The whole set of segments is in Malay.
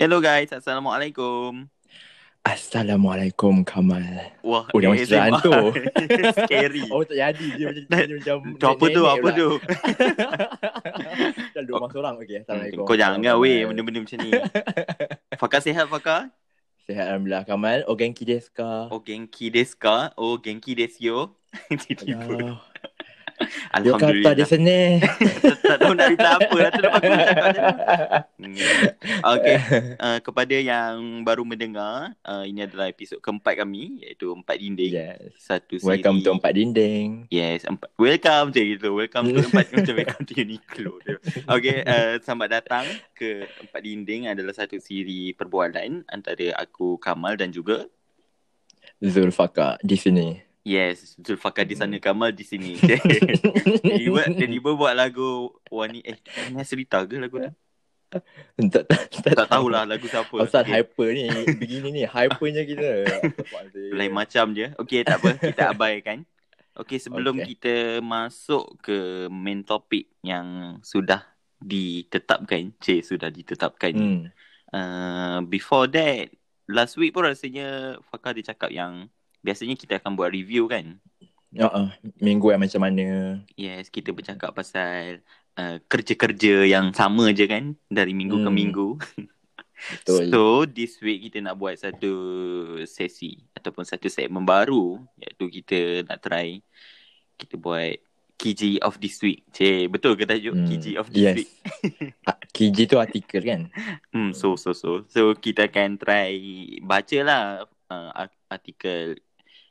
Hello guys, Assalamualaikum. Assalamualaikum Kamal. Wah, Oh, dia macam hantu. Scary. Oh tak jadi dia macam dia macam Tu apa tu? Apa tu? Dah dua orang seorang okey. Assalamualaikum. Kau jangan Kamal. weh benda-benda macam ni. Fakar sihat Fakar? Sihat alhamdulillah Kamal. O genki desu ka? Oh genki desu ka? Oh genki desu yo. Tiba-tiba. Ya. Yo kata Alhamdulillah. di sini. tak tahu nak reply apa tu aku cakap je. Hmm. Okay. Uh, kepada yang baru mendengar, uh, ini adalah episod keempat kami iaitu Empat Dinding. Yes. Satu siri. Welcome to Empat Dinding. Yes, empat. Welcome macam gitu. Welcome to empat macam welcome to Uniqlo. Okay, uh, selamat datang ke Empat Dinding adalah satu siri perbualan antara aku Kamal dan juga Zulfaka di sini. Yes, Zulfakar di sana, Kamal di sini. tiba tiba buat lagu Wani eh ini cerita ke lagu tu? tak, tak, tak, Tak tahulah lagu siapa. Pasal Okay. hyper ni Begini ni Hypernya kita Lain macam je. Okay, tak apa. Kita abaikan. Okay, sebelum Okay. kita masuk ke main topik yang sudah ditetapkan. Cik, sudah ditetapkan. hmm. Uh, before that, last week pun rasanya Fakar dia cakap yang biasanya kita akan buat review kan. uh-uh. Minggu yang macam mana Yes, kita bercakap pasal uh, kerja-kerja yang sama je kan dari minggu ke Hmm. minggu. Betul So, this week kita nak buat satu sesi ataupun satu segmen baru iaitu kita nak try kita buat KG of this week. Cik, betul ke tajuk Hmm, KG of this Yes week? Ah, Kiji tu artikel kan Hmm, so so so. So kita akan try bacalah uh, art- artikel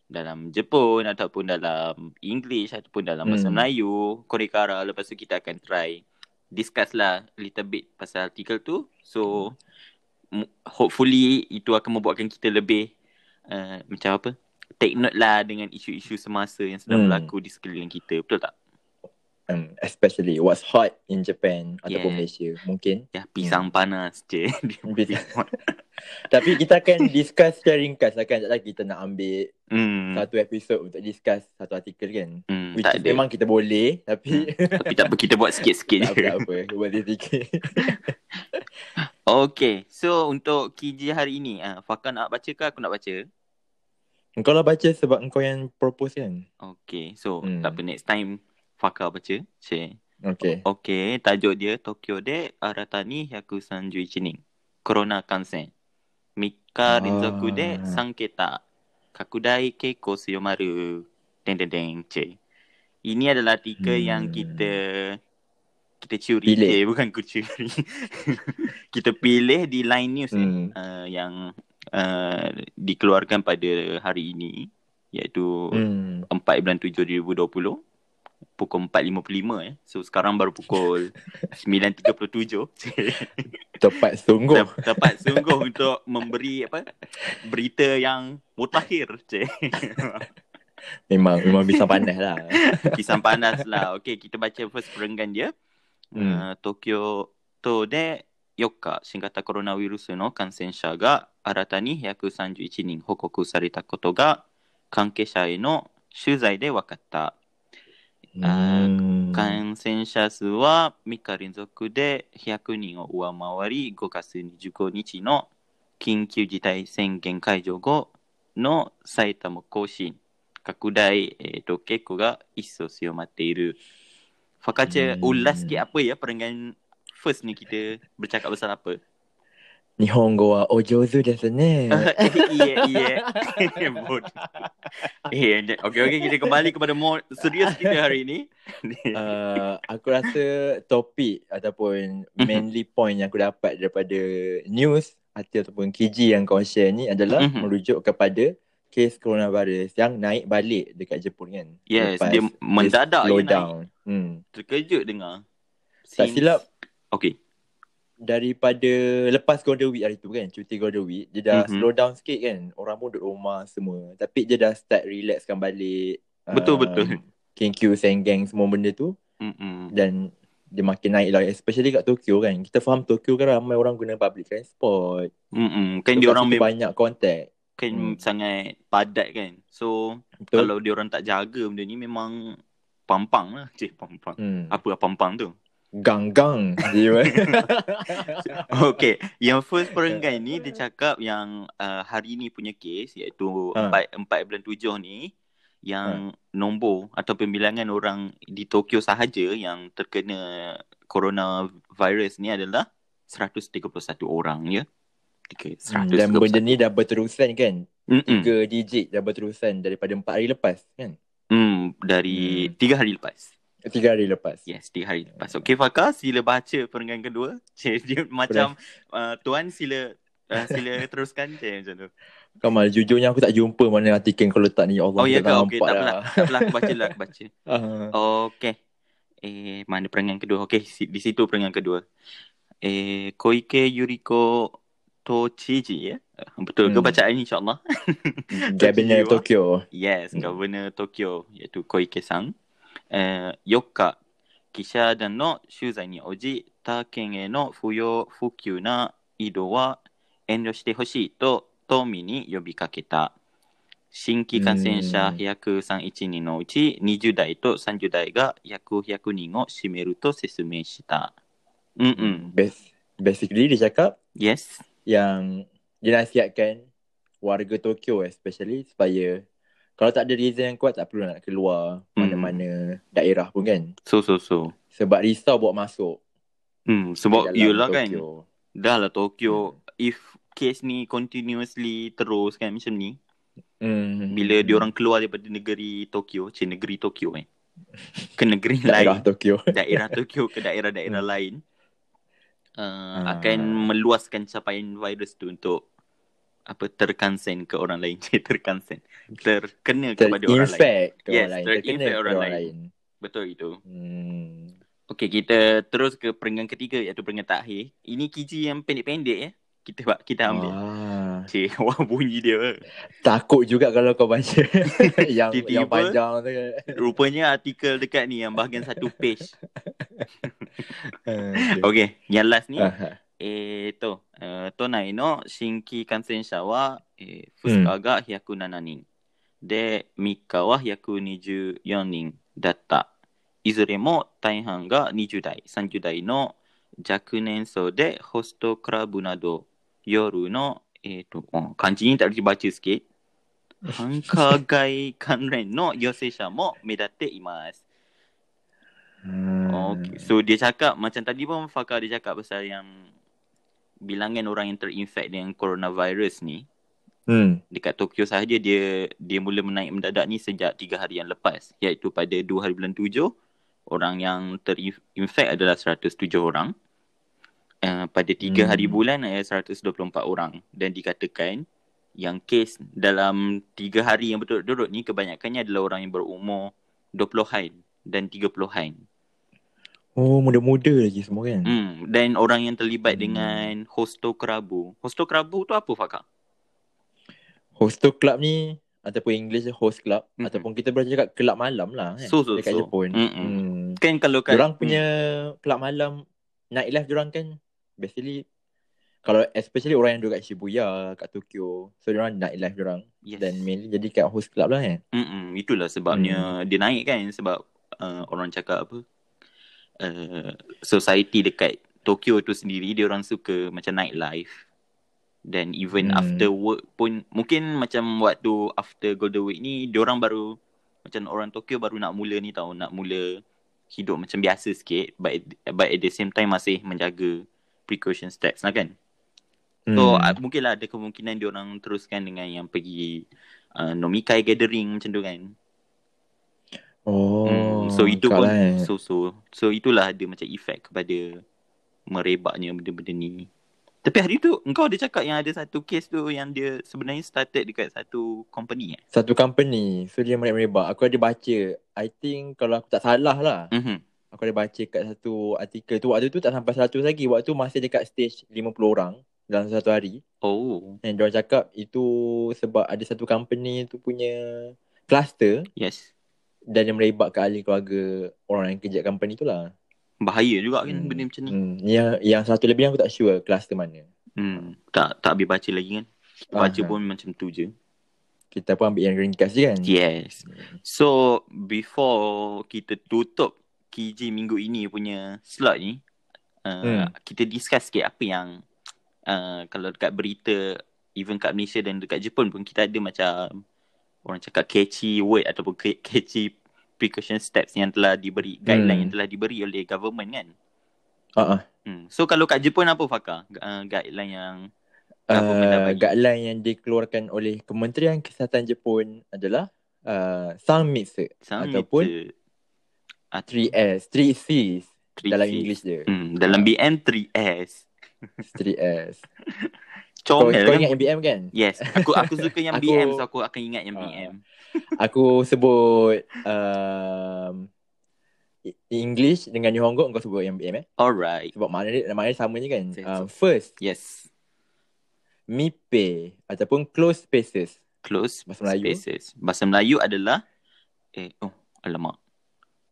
dalam Jepun ataupun dalam English ataupun dalam bahasa Hmm. Melayu, Korekara. Lepas tu kita akan try discuss lah little bit pasal artikel tu. So m- hopefully itu akan membuatkan kita lebih uh, macam apa? Take note lah dengan isu-isu semasa yang sedang Hmm. berlaku di sekeliling kita. Betul tak? um, Especially what's hot in Japan Ataupun Yeah. Malaysia Mungkin Ya, pisang panas je. Tapi kita akan discuss secara ringkas lah kan Tak lagi kita nak ambil hmm. Satu episod untuk discuss Satu artikel kan Hmm, Which tak is ada. memang kita boleh Tapi Tapi tak apa, kita buat sikit-sikit tak je. apa, tak apa Boleh sikit Okay, so untuk KJ hari ini, uh, Fakar nak baca ke aku nak baca? Engkau lah baca sebab engkau yang propose kan Okay, so Hmm. tak apa next time Fakar baca. Share. Okay Okay, tajuk dia Tokyo de Aratani Hyaku Sanju Ichinin. Corona Kansen. Mika Ah. Rinzoku de Sanketa. Kakudai Keiko Suyomaru. Deng deng deng. Cik. Ini adalah artikel Hmm. yang kita kita curi. Pilih. Eh, bukan ku curi. kita pilih di line news eh, hmm. uh, yang uh, dikeluarkan pada hari ini iaitu Hmm. 4 bulan 7 2020 pukul 4.55 eh. So sekarang baru pukul 9.37. Tepat sungguh Tep- Tepat sungguh untuk memberi apa berita yang mutakhir. Cik. Memang Memang bisa panas lah Kisah panas lah. Okay, kita baca first perenggan dia. Hmm. Uh, Tokyo to de 4日、新型コロナウイルスの感染者が新たに131人報告されたことが関係者への取材で分かった。 感染者数は3日連続で100人を上回り、5月25日の緊急事態宣言解除後の埼玉更新、拡大、えー、と結構が一層強まっている。ファカチェ、ウラスキ、アプリや、プレゲン、フェスに来て、ぶちゃかぶさらっぷ。Nihongo wa ojozu desu ne. iya, iya. Bodoh. Eh, okay, okay, kita kembali kepada more serius kita hari ini. uh, aku rasa topik ataupun Mhm. mainly point yang aku dapat daripada news ataupun KG yang kau share ni adalah Mhm. merujuk kepada kes coronavirus yang naik balik dekat Jepun kan. Yes, Lepas dia mendadak je naik. Hmm. Terkejut dengar. Tak Since- silap Okay. Daripada lepas Golden Week hari tu kan, cuti Golden Week, dia dah Mhm. slow down sikit kan. Orang pun duduk rumah semua. Tapi dia dah start relaxkan balik. Betul, um, betul. Kinkyu, Senggeng semua benda tu. Mm-mm. dan dia makin naik lah especially kat Tokyo kan kita faham Tokyo kan ramai orang guna public transport Mm-mm. Kan Lepas dia orang mem- banyak contact kan Hmm. sangat padat kan. So betul kalau dia orang tak jaga benda ni memang pampang lah. Cik pampang. hmm. Apa pampang tu? Gang-gang. Okay, yang first perenggan ni dia cakap yang uh, hari ni punya kes iaitu Ha. 4, 4 bulan 7 ni yang nombor atau pembilangan orang di Tokyo sahaja yang terkena coronavirus ni adalah 131 orang ya. Okay, Hmm, Dan benda ni dah berterusan kan? Mm-mm. Tiga digit dah berterusan daripada empat hari lepas kan? Hmm, dari Hmm. tiga hari lepas. Tiga hari lepas. Yes, tiga hari lepas. Okay, Fakar, sila baca perenggan kedua. Cik, dia macam, uh, Tuan sila uh, sila teruskan je macam tu. Kamal, jujurnya aku tak jumpa mana artikel kau letak ni. Ya Allah, Oh, ya ke? tak Okay, tak apalah. Tak apalah, aku baca lah, aku baca. Ah. Okay. Eh, mana perenggan kedua? Okay, di situ perenggan kedua. Eh, Koike Yuriko Tochiji, ya? Betul ke Hmm. bacaan ni insyaAllah? Cabinet Tokyo. Yes, Hmm. Governor Tokyo, iaitu えー、4日、記者団の取材に応じ、他県への不要不急な移動は遠慮してほしいと、都民に呼びかけた。新規感染者131人のうち、20代と30代が約100人を占めると説明した。うんうん。Basically, did you? Yes. Yang dinasihatkan warga 京 especially spire kalau tak ada reason yang kuat tak perlu nak keluar Hmm. mana-mana daerah pun kan. So, so, so. Sebab risau bawa masuk Hmm, sebab yelah kan. Dah lah Tokyo. If case ni continuously terus kan macam ni. Hmm. Bila diorang keluar daripada negeri Tokyo. Cik negeri Tokyo eh. Ke negeri daerah lain. Tokyo. Daerah Tokyo ke daerah-daerah lain. Uh, Ah. akan meluaskan capaian virus tu untuk apa terkansen ke orang lain. Terkansen. Terkena kepada orang lain. Ke Yes, orang lain. terinfect Terkena kepada orang orang lain. lain. Betul itu. Hmm. Okey, kita terus ke perenggan ketiga iaitu perenggan takhir. Ini kiji yang pendek-pendek ya. Kita kita ambil. Wah. Cik, wah bunyi dia. Takut juga kalau kau baca yang Tiba-tiba. yang panjang tu. Rupanya artikel dekat ni yang bahagian satu page. Okay. Okey, yang last ni, Ah, えーと、えー都内の新規感染者は、えー2日が107人、で、3日は124人だった。いずれも大半が20代、30代の若年層でホストクラブなど夜の、えーと、oh, 漢字に tak boleh dibaca sikit. 繁華街関連の陽性者も目立っています。Hmm. Okay. So dia cakap macam tadi pun Fakar dia cakap pasal yang bilangan orang yang terinfect dengan coronavirus ni Hmm. dekat Tokyo sahaja dia dia mula menaik mendadak ni sejak 3 hari yang lepas iaitu pada 2 hari bulan 7 orang yang terinfect adalah 107 orang. Uh, pada 3 Hmm. hari bulan ada 124 orang dan dikatakan yang kes dalam 3 hari yang berturut-turut ni kebanyakannya adalah orang yang berumur 20-an dan 30-an. Oh, muda-muda lagi semua kan? Hmm, dan orang yang terlibat Hmm. dengan hosto kerabu. Hosto kerabu tu apa Fakar? Hosto club ni ataupun English host club Mhm. ataupun kita boleh cakap kelab malam lah kan So, so, dekat so. Jepun. Mm-mm. Hmm. Kan kalau kat Diorang punya kelab malam night life diorang kan basically kalau especially orang yang duduk kat Shibuya, kat Tokyo. So diorang night life diorang yes. dan mainly jadi kat host club lah kan. Mm-mm, itulah sebabnya dia naik kan sebab uh, orang cakap apa? Uh, society dekat Tokyo tu sendiri dia orang suka macam night life. Dan even Hmm. after work pun mungkin macam waktu after Golden Week ni dia orang baru macam orang Tokyo baru nak mula ni tau, nak mula hidup macam biasa sikit but but at the same time masih menjaga precaution steps lah kan. So Hmm. uh, mungkinlah ada kemungkinan dia orang teruskan dengan yang pergi uh, nomikai gathering macam tu kan. oh. Hmm, so itu pun eh. so so so itulah ada macam efek kepada merebaknya benda-benda ni. Tapi hari tu engkau ada cakap yang ada satu kes tu yang dia sebenarnya started dekat satu company eh. Satu company. So dia merebak. Aku ada baca. I think kalau aku tak salah lah. Mhm. Aku ada baca kat satu artikel tu. Waktu tu tak sampai 100 lagi. Waktu tu masih dekat stage 50 orang dalam satu hari. Oh, Dan diorang cakap itu sebab ada satu company tu punya cluster yes. Dan dia merebak ke ahli keluarga orang yang kerja company tu lah. Bahaya juga kan Hmm. benda macam ni. Hmm. Yang, yang satu lebih aku tak sure cluster mana. Hmm. Tak tak habis baca lagi kan. Baca Aha. pun macam tu je. Kita pun ambil yang ringkas je kan. Yes. So before kita tutup KJ minggu ini punya slot ni uh, Hmm. kita discuss sikit apa yang uh, kalau dekat berita even kat Malaysia dan dekat Jepun pun kita ada macam orang cakap catchy word ataupun ca- catchy precaution steps yang telah diberi guideline Hmm. yang telah diberi oleh government kan. Ah, ah. Hmm. So kalau kat Jepun apa Fakar uh, guideline yang Uh, guideline yang dikeluarkan oleh Kementerian Kesihatan Jepun adalah uh, Sanmitsu sama Ataupun itu? Ah, 3S, 3Cs three dalam Cs. English dia. Hmm, dalam BM 3S. 3S. Kau, Comel kau kan? ingat MBM kan? Yes, aku aku suka yang Aku- BM so aku akan ingat yang Ah. BM. Aku sebut um, English dengan Nihongo kau sebut yang BM eh. Alright. Sebab makna dia, makna dia sama je kan. Um, first, Yes. mipe ataupun close spaces. Close Bahasa Melayu? spaces. Bahasa Melayu adalah eh oh alamak.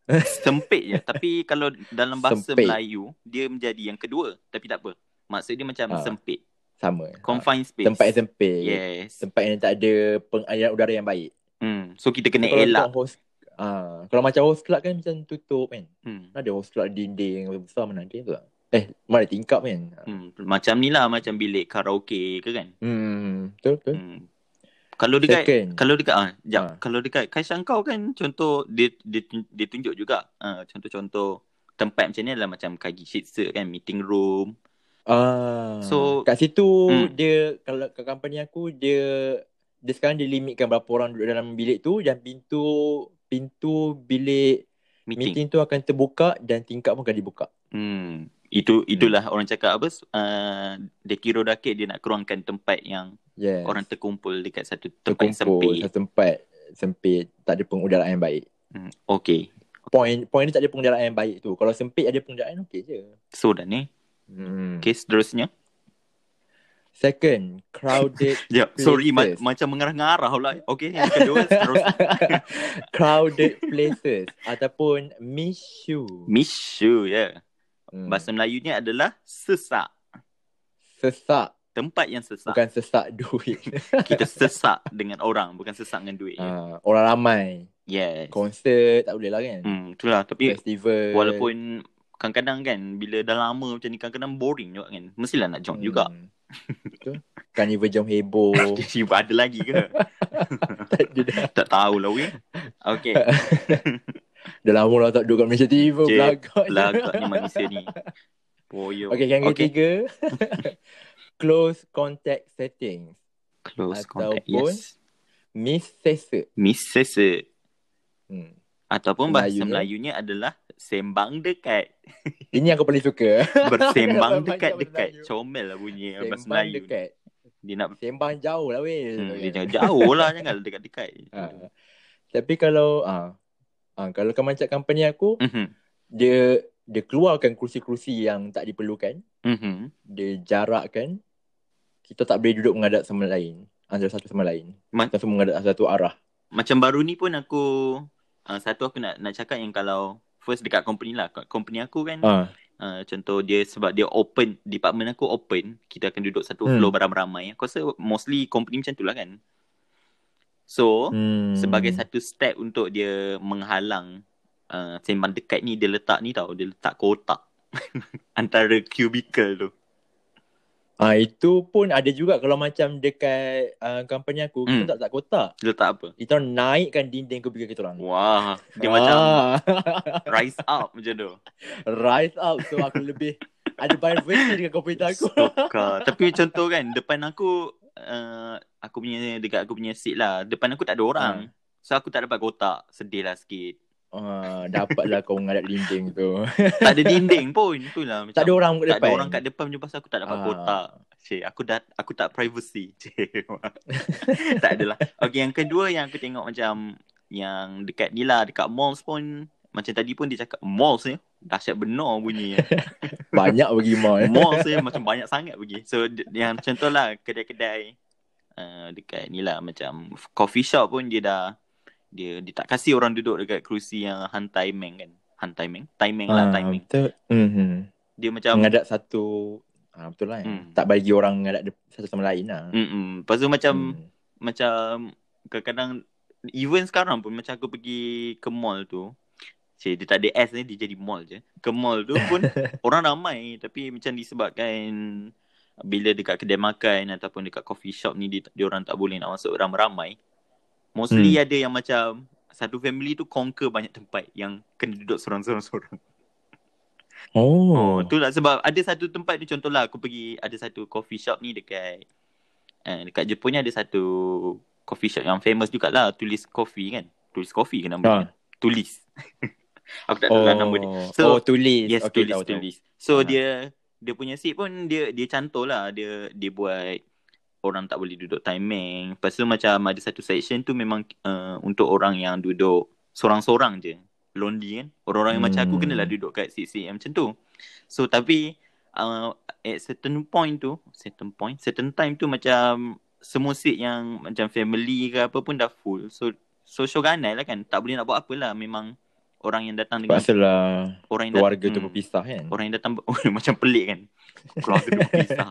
Sempit je tapi kalau dalam bahasa Sempit. Melayu dia menjadi yang kedua tapi tak apa. Maksud dia macam Ah. sempit. Sama. Confined space. tempat yang sempit. Yes. Tempat yang tak ada pengaliran udara yang baik. Hmm. So kita kena kalau elak. tengok host ah, kalau macam host club kan macam tutup kan. Hmm. Ada host club dinding besar mana ada tu. Eh, mana tingkap kan. Hmm. Macam ni lah macam bilik karaoke ke kan. Hmm, betul betul. Hmm. Kalau dekat Second. kalau dekat ah jap Ha. kalau dekat Kaishan kau kan contoh dia dia, dia tunjuk juga ah contoh-contoh tempat macam ni adalah macam kagi shitsu kan meeting room. Ah. So- kat situ Hmm. dia kalau kat company aku dia dia sekarang dia limitkan berapa orang duduk dalam bilik tu dan pintu pintu bilik Meeting. meeting, tu akan terbuka dan tingkap pun akan dibuka. Hmm. Itu itulah orang cakap apa uh, Dekiro Dake dia nak kurangkan tempat yang Yes. orang terkumpul dekat satu tempat terkumpul sempit. satu tempat sempit tak ada pengudaraan yang baik. Hmm. Okay. Point point dia tak ada pengudaraan yang baik tu. Kalau sempit ada pengudaraan okey je. So dah ni. Hmm. Okay seterusnya. Second, crowded Ya, sorry ma- Places. macam mengarah-ngarah pula. Okay, yang kedua seterusnya. crowded places ataupun mishu. Mishu ya. Yeah. Hmm. Bahasa Melayunya adalah sesak. sesak Tempat yang sesak. bukan sesak duit. Kita sesak dengan orang, bukan sesak dengan duit. Ah, orang ramai. Yes. Konsert tak boleh lah kan. Hmm, itulah. Tapi Festival. walaupun kadang-kadang kan, bila dah lama macam ni, kadang-kadang boring juga kan. Mestilah nak join juga. Hmm. Betul. Carnival jam heboh. Tiba ada lagi ke? tak tak tahulah weh. Okay. Dah lama lah tak duduk kat Malaysia TV. Belagak. Lagaknya manusia ni. Boyo. Okay, yang okay. ketiga. close contact settings. Close contact. Ataupun- Yes. Miss Sese. Miss Sese. Hmm. Ataupun bahasa Melayunya? Melayunya adalah sembang dekat. Ini yang aku paling suka. Bersembang dekat-dekat. Melayu. Comel lah bunyi bahasa Sembang Melayu. ni. dekat. Dia nak Sembang jauh lah weh. hmm, dia jangan jauh lah jangan dekat-dekat. Ah. Tapi kalau ah, ah kalau kau macam company aku, Mhm. dia dia keluarkan kerusi-kerusi yang tak diperlukan, Mhm. dia jarakkan. Kita tak boleh duduk menghadap sama lain, antara satu sama lain. Ma- Kita semua menghadap satu arah. Macam baru ni pun aku uh, satu aku nak nak cakap yang kalau first dekat company lah. Company aku kan Ah, uh, contoh dia sebab dia open, department aku open, kita akan duduk satu Hmm. floor beramai-ramai. Aku rasa mostly company macam tu lah kan. So, hmm. sebagai satu step untuk dia menghalang uh, sembang dekat ni dia letak ni tau, dia letak kotak antara cubicle tu. Ah itu pun ada juga kalau macam dekat uh, company aku, Hmm. kita tak tak kotak. Letak apa? Kita naikkan dinding kubikel kita orang. Wah, dia macam Ah. rise up macam tu. rise up so aku lebih ada privacy dengan komputer aku. Stalker. Tapi contoh kan, depan aku, uh, aku punya, dekat aku punya seat lah, depan aku tak ada orang. So aku tak dapat kotak, sedih lah sikit. Ah, dapatlah kau menghadap dinding tu. tak ada dinding pun, itulah. Macam, tak ada orang kat tak depan. ada orang kat depan je pasal aku tak dapat Ah. kotak. Cik, aku dah aku tak privacy. Cik. tak adalah. Okay, yang kedua yang aku tengok macam yang dekat ni lah, dekat malls pun macam tadi pun dia cakap malls ni dahsyat benar bunyi. Banyak pergi mall. mall saya macam banyak sangat pergi. So yang contoh lah kedai-kedai uh, dekat ni lah macam coffee shop pun dia dah dia dia tak kasih orang duduk dekat kerusi yang hantai meng kan. Hantai meng? Timing lah, Ah, timing. Betul. Mhm. Dia macam Menghadap satu ah, betul lah. Hmm. Tak bagi orang menghadap de- satu sama lain lah. mm Lepas tu macam Hmm. macam kadang-kadang even sekarang pun macam aku pergi ke mall tu Cik, dia tak ada S ni, dia jadi mall je. Ke mall tu pun orang ramai. Tapi macam disebabkan bila dekat kedai makan ataupun dekat coffee shop ni, dia, dia orang tak boleh nak masuk ramai-ramai. Mostly Hmm. ada yang macam satu family tu conquer banyak tempat yang kena duduk seorang-seorang. Oh. Oh, tu lah sebab ada satu tempat ni contohlah aku pergi ada satu coffee shop ni dekat eh, dekat Jepun ni ada satu coffee shop yang famous jugalah tulis coffee kan. Tulis coffee ke nama Ha. dia? Tulis. aku tak tahu lah nama dia. Oh, So- oh tulis. Yes, okay, tulis tahu, tahu. tulis. So Ha. dia dia punya seat pun dia dia cantul lah. Dia dia buat orang tak boleh duduk timing. Lepas tu macam ada satu section tu memang uh, untuk orang yang duduk sorang-sorang je. Lonely kan. Orang-orang yang macam aku Hmm. kenalah duduk kat seat-seat yang macam tu. So tapi uh, at certain point tu, certain point, certain time tu macam semua seat yang macam family ke apa pun dah full. So so shoganai lah kan. Tak boleh nak buat apa lah. Memang orang yang datang dengan Pasalah orang yang keluarga tu Hmm. berpisah kan. Orang yang datang oh, macam pelik kan. Keluarga tu berpisah.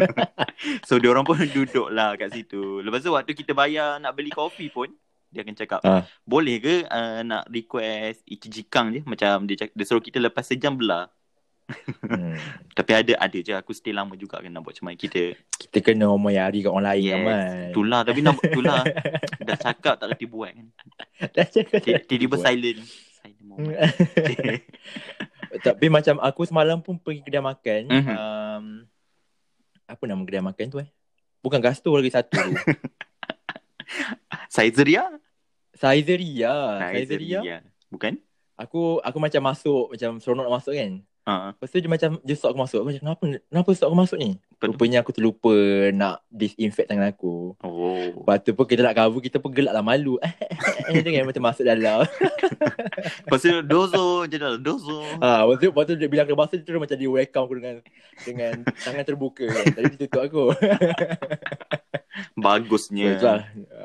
so dia orang pun duduk lah kat situ. Lepas tu waktu kita bayar nak beli kopi pun dia akan cakap, Ah. boleh ke uh, nak request ichijikang je macam dia cakap, dia suruh kita lepas sejam belah. Hmm. Tapi ada ada je aku stay lama juga kan nak buat macam kita. Kita kena omoyari kat orang lain Yes. Aman. Itulah tapi nak itulah dah cakap tak reti buat kan. Dah cakap Ti- Tiba-tiba silent. Silent moment. Tapi macam aku semalam pun pergi kedai makan. Mhm. um, apa nama kedai makan tu eh? Bukan Gasto lagi satu tu. Saizeria? Saizeria. Saizeria. Saizeria. Bukan? Aku aku macam masuk macam seronok nak masuk kan. Ha. Lepas tu dia macam dia stop aku masuk. Macam kenapa kenapa stop aku masuk ni? Betul. Rupanya aku terlupa nak disinfect tangan aku. Oh. Lepas tu pun kita nak cover kita pun gelak lah malu. Macam kan macam masuk dalam. Lepas tu dozo je dah dozo. Ha, lepas tu, lepas tu dia bilang ke bahasa dia terus macam dia welcome aku dengan dengan tangan terbuka kan. Tadi dia tutup aku. So, Bagusnya. itulah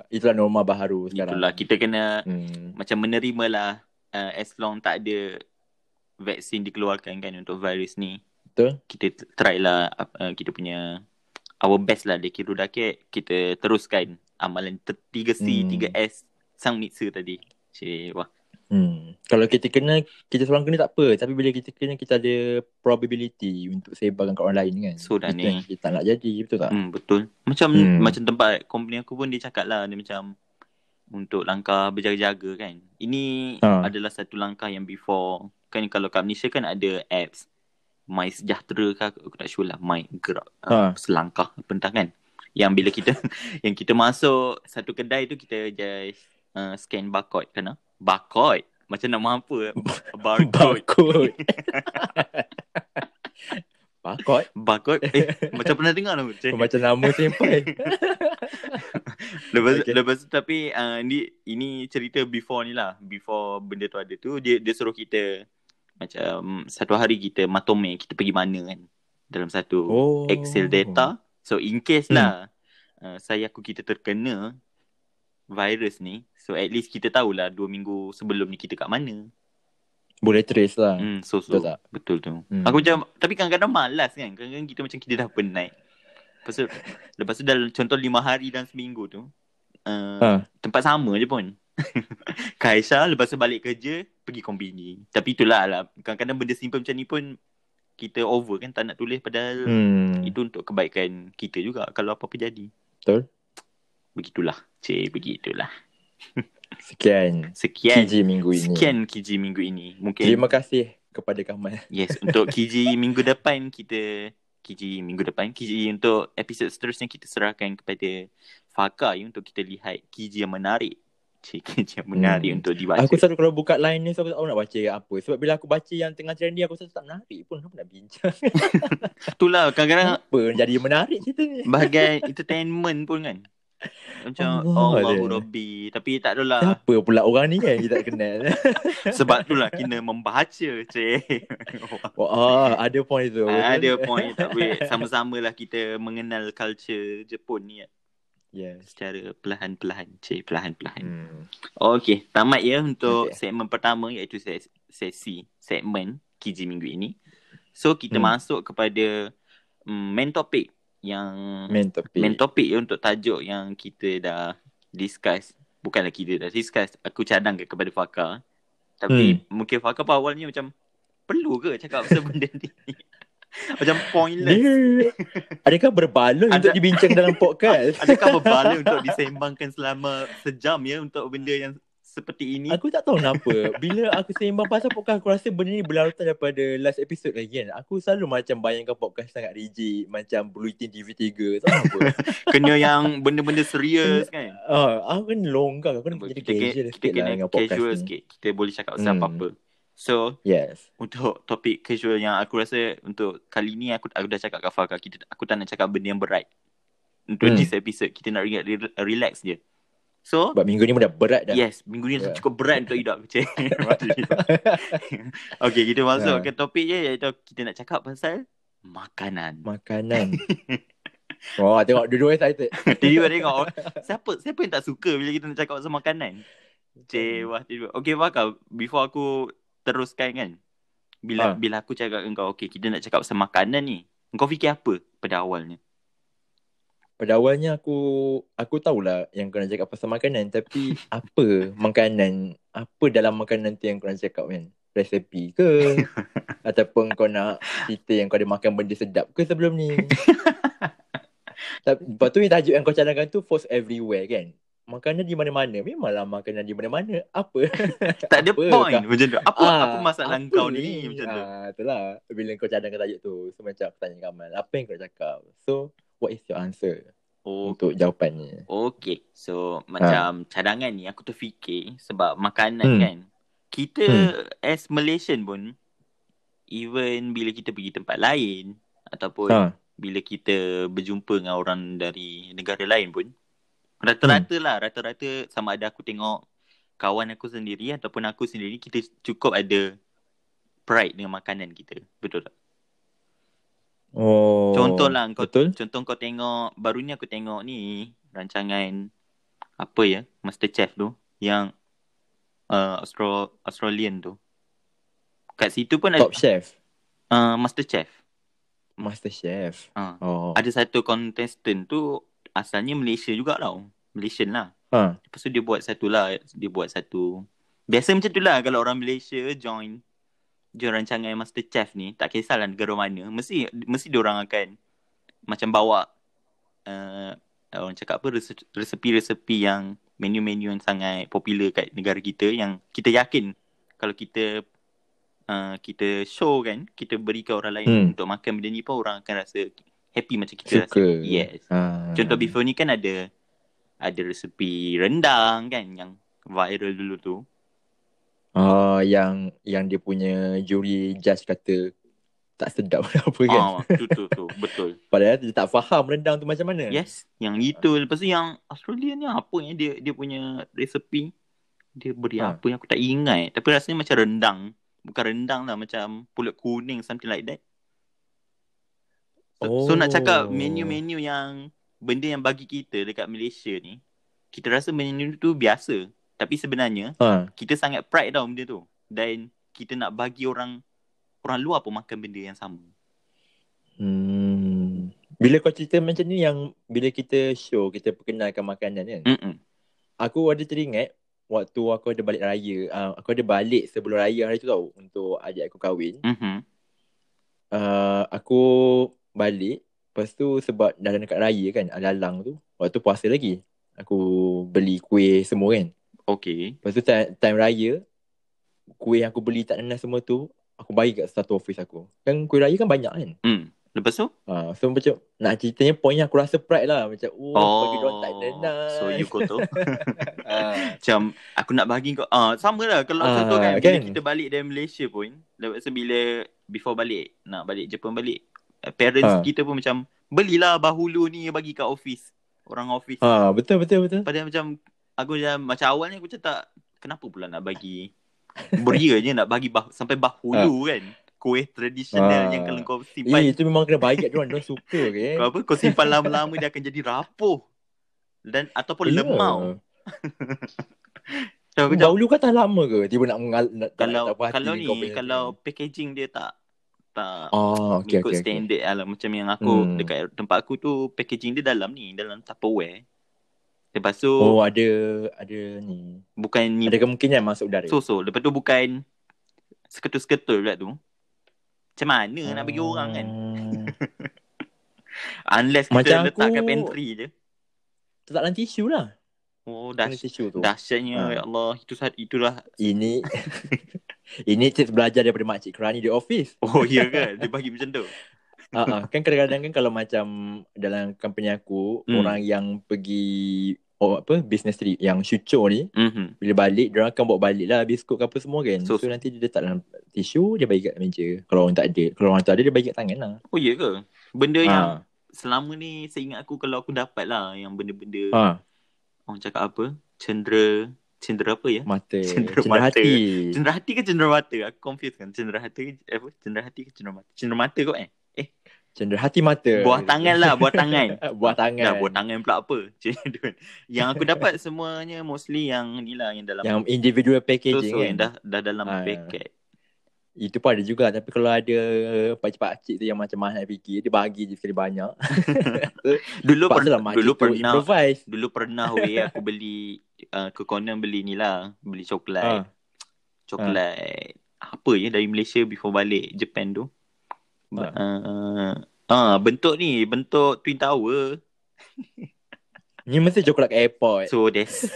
itulah norma baharu sekarang. Itulah kita kena Hmm. macam menerima lah uh, as long tak ada vaksin dikeluarkan kan untuk virus ni. Betul. Kita try lah uh, kita punya our best lah Dekiru Dake kita teruskan amalan t- 3C, Hmm. 3S sang mitsu tadi. Cik, wah. Hmm. Kalau kita kena kita seorang kena tak apa, tapi bila kita kena kita ada probability untuk sebarkan kat orang lain kan. So dah ni. kita tak nak jadi, betul tak? Hmm, betul. Macam Hmm. macam tempat company aku pun dia cakap lah dia macam untuk langkah berjaga-jaga kan. Ini Ha. adalah satu langkah yang before kan kalau kat Malaysia kan ada apps My Sejahtera ke aku, tak sure lah My Gerak uh, Ha. Selangkah apa entah kan. Yang bila kita yang kita masuk satu kedai tu kita just uh, scan barcode kan ah? Barcode. Macam nama apa? Barcode. Barcode. Barcode. Barcode. Eh, macam pernah dengar tu. Cik. Macam nama sampai. Lepas, okay. lepas tu tapi uh, ni ini cerita before ni lah. Before benda tu ada tu dia dia suruh kita macam satu hari kita matome kita pergi mana kan dalam satu Oh. Excel data. So in case Hmm. lah uh, saya aku kita terkena virus ni. So at least kita tahulah dua minggu sebelum ni kita kat mana. Boleh trace lah. Hmm, so so Betul tak? betul tu. Hmm. Aku macam tapi kadang-kadang malas kan. Kadang-kadang kita macam kita dah penat. Lepas tu lepas tu dalam contoh lima hari dan seminggu tu uh, Ha. tempat sama je pun. Kaisha lepas tu balik kerja pergi kombini. Tapi itulah lah kadang-kadang benda simple macam ni pun kita over kan tak nak tulis padahal Hmm. itu untuk kebaikan kita juga kalau apa-apa jadi. Betul. Begitulah. Cik, begitulah. Sekian. Sekian. KJ minggu ini. Sekian Kiji minggu ini. Mungkin Terima kasih kepada Kamal. Yes, untuk Kiji minggu depan kita Kiji minggu depan Kiji untuk episod seterusnya kita serahkan kepada Faka ya, untuk kita lihat Kiji yang menarik. Cik, yang menarik Hmm. untuk dibaca. Aku selalu kalau buka line ni so aku tak tahu nak baca apa. Sebab bila aku baca yang tengah trendy aku rasa tak menarik pun. Apa nak bincang? Itulah kadang-kadang apa jadi menarik cerita ni? bahagian entertainment pun kan. Macam Allah Allahu dia. Rabbi. Tapi tak adalah. Siapa pula orang ni kan kita tak kenal. Sebab itulah kena membaca, cik. Wah, ah, ada point tu. Ada point tak boleh. Sama-sama lah kita mengenal culture Jepun ni Yes. secara perlahan-perlahan. Cik, perlahan-perlahan. Hmm. Okey, tamat ya untuk Okey. segmen pertama iaitu ses- sesi segmen Kiji minggu ini. So kita Hmm. masuk kepada mm, main topik yang Main topik. main topik ya untuk tajuk yang kita dah discuss. Bukanlah kita dah discuss. Aku cadangkan kepada Fakar. Tapi mungkin Fakar pun awalnya macam perlu ke cakap pasal benda ni? Macam pointless. Dia adakah berbaloi Ada- untuk dibincang dalam podcast? Adakah berbala untuk disembangkan selama sejam ya untuk benda yang seperti ini? Aku tak tahu kenapa. Bila aku sembang pasal podcast, aku rasa benda ni berlarutan daripada last episode lagi kan. Aku selalu macam bayangkan podcast sangat rigid. Macam Bulletin TV3. Tak tahu apa. Kena yang benda-benda serius kan? Ah, aku kan longgar. Aku kena jadi kita, casual kita, sikit kita lah kena dengan podcast casual ni. sikit. Kita boleh cakap pasal Hmm. apa-apa. So, Yes. untuk topik casual yang aku rasa untuk kali ni aku aku dah cakap kat kita aku tak nak cakap benda yang berat. Untuk Hmm. this episode kita nak re- re- relax je. So, Sebab minggu ni pun dah berat dah. yes, minggu ni Yeah. cukup berat untuk hidup. Cik. okay, kita masuk Ha. ke topik je iaitu kita nak cakap pasal makanan. Makanan. oh, tengok dua-dua excited. Tiba tengok oh, siapa siapa yang tak suka bila kita nak cakap pasal makanan. Cik, wah tiba. Okay, Farka, before aku teruskan kan. Bila Ha. bila aku cakap dengan kau, okay, kita nak cakap pasal makanan ni. Kau fikir apa pada awalnya? Pada awalnya aku aku tahulah yang kau nak cakap pasal makanan tapi apa makanan apa dalam makanan tu yang kau nak cakap kan? Resepi ke? Ataupun kau nak cerita yang kau ada makan benda sedap ke sebelum ni? Tapi lepas tu tajuk yang kau cadangkan tu force everywhere kan? Makanan di mana-mana. Memanglah makanan di mana-mana. Apa? Tak ada Apa point kau- macam tu. Apa Ah, apa masalah apa kau ni macam tu? Ah, itulah. Bila kau cadangkan tajuk tu. So macam aku tanya Kamal. Apa yang kau cakap? So what is your answer Oh, untuk jawapannya? okay. So macam cadangan ni aku terfikir sebab makanan Hmm. kan. Kita Hmm. as Malaysian pun even bila kita pergi tempat lain ataupun Ha. bila kita berjumpa dengan orang dari negara lain pun rata-rata lah rata-rata sama ada aku tengok kawan aku sendiri ataupun aku sendiri kita cukup ada pride dengan makanan kita betul tak Oh. contoh lah kau Betul? contoh kau tengok baru ni aku tengok ni rancangan apa ya Masterchef tu yang uh, Austro Australian tu kat situ pun ada Top Chef. uh, Masterchef Master Chef. ha. Oh. ada satu contestant tu asalnya Malaysia juga tau Malaysian lah Ha. Lepas tu dia buat satu lah. Dia buat satu. Biasa macam tu lah kalau orang Malaysia join join rancangan Masterchef ni. Tak kisahlah negara mana. Mesti mesti dia orang akan macam bawa uh, orang cakap apa rese- resepi-resepi yang menu-menu yang sangat popular kat negara kita yang kita yakin kalau kita uh, kita show kan kita berikan orang lain Hmm. untuk makan benda ni pun orang akan rasa happy macam kita Suka. rasa. Yes. Ha. Contoh before ni kan ada ada resepi rendang kan yang viral dulu tu. Oh, yang yang dia punya juri judge kata tak sedap apa kan. Ah, tu tu tu betul. Padahal dia tak faham rendang tu macam mana. Yes, yang itu lepas tu yang Australia ni apa yang dia dia punya resepi dia beri Ha. apa yang aku tak ingat tapi rasanya macam rendang. Bukan rendang lah macam pulut kuning something like that. So, so nak cakap Oh. menu-menu yang benda yang bagi kita dekat Malaysia ni kita rasa menu tu biasa tapi sebenarnya Ha. kita sangat pride tau benda tu dan kita nak bagi orang orang luar pun makan benda yang sama. Hmm. Bila kau cerita macam ni yang bila kita show, kita perkenalkan makanan kan. Mm-mm. Aku ada teringat waktu aku ada balik raya. Uh, aku ada balik sebelum raya hari tu tau untuk ajak aku kahwin. Mhm. Uh, aku balik Lepas tu sebab dah dekat raya kan Alalang tu Waktu puasa lagi Aku beli kuih semua kan Okay. Lepas tu time, time raya Kuih yang aku beli tak nanas semua tu Aku bagi kat satu office aku Kan kuih raya kan banyak kan Hmm. Lepas tu? ha, So macam Nak ceritanya point yang aku rasa pride lah Macam oh, Oh. bagi diorang tak nanas So you kotor. ha. Macam aku nak bagi kau. Ah, sama lah kalau Ah, contoh kan bila kan? kita balik dari Malaysia pun, lepas tu bila before balik, nak balik Jepun balik, parents Ah. kita pun macam belilah bahulu ni bagi kat office. Orang office. ha, Betul betul betul Padahal macam aku macam macam awalnya aku macam tak kenapa pula nak bagi beria je nak bagi bah, sampai bahulu kan. Kuih tradisional Ah. yang kalau kau Eh simpan itu memang kena bagi kat diorang Diorang suka okay kau apa kau simpan lama-lama dia akan jadi rapuh. Dan ataupun Ya. lemau. So, Dahulu kan tak lama ke Tiba nak, mengal, nak kalau hati kalau ni kalau ni. packaging dia tak tak Oh okay, ikut okay, okay. standard lah macam yang aku Hmm. dekat tempat aku tu packaging dia dalam ni dalam Tupperware Lepas tu Oh ada ada ni. bukan ni Ada kemungkinan masuk udara. so-so. Lepas tu bukan seketul-seketul pula tu. Macam mana nak bagi orang kan? Unless kita Macam letak kat aku- pantry je. Tak dalam tisu lah. Oh, Dah dah tisu tu. dahsyatnya Ha. ya Allah. Itu saat itulah. Ini ini tips belajar daripada makcik Kerani di office. Oh, ya ke? Dia bagi macam tu. Ah. kan kadang-kadang kan kalau macam dalam company aku Hmm. orang yang pergi oh apa business trip yang syucur ni Mhm. bila balik dia akan bawa balik lah biskut ke apa semua kan. So- So, nanti dia letak dalam tisu dia bagi kat meja. Kalau orang tak ada, kalau orang tak ada dia bagi kat tangan lah. Oh, ya ke? Benda yang Ha. selama ni saya ingat aku kalau aku dapat lah yang benda-benda Ha, orang cakap apa? Cendera, cendera apa ya? mata, Cendera cendera mata. hati. Cendera hati ke cendera mata? Aku confused kan. Cendera hati ke apa? Cendera hati ke cendera mata? Cendera mata kot eh? Cendera hati mata. Buah tangan lah, buah tangan. buah tangan. Dah buah tangan pula apa? Yang aku dapat semuanya mostly yang ni lah yang dalam Yang individual so, packaging so, kan. yang dah dah dalam Ah. paket. Itu pun ada juga Tapi kalau ada Pakcik-pakcik tu yang macam mahal nak fikir Dia bagi je sekali banyak Dulu pernah dulu pernah improvise dulu pernah weh aku beli uh, ke corner beli ni lah, beli coklat. ha. Coklat apa ya dari Malaysia before balik Japan tu. Ba- Uh, ah bentuk ni, bentuk Twin Tower. Ni mesti coklat kat airport So that's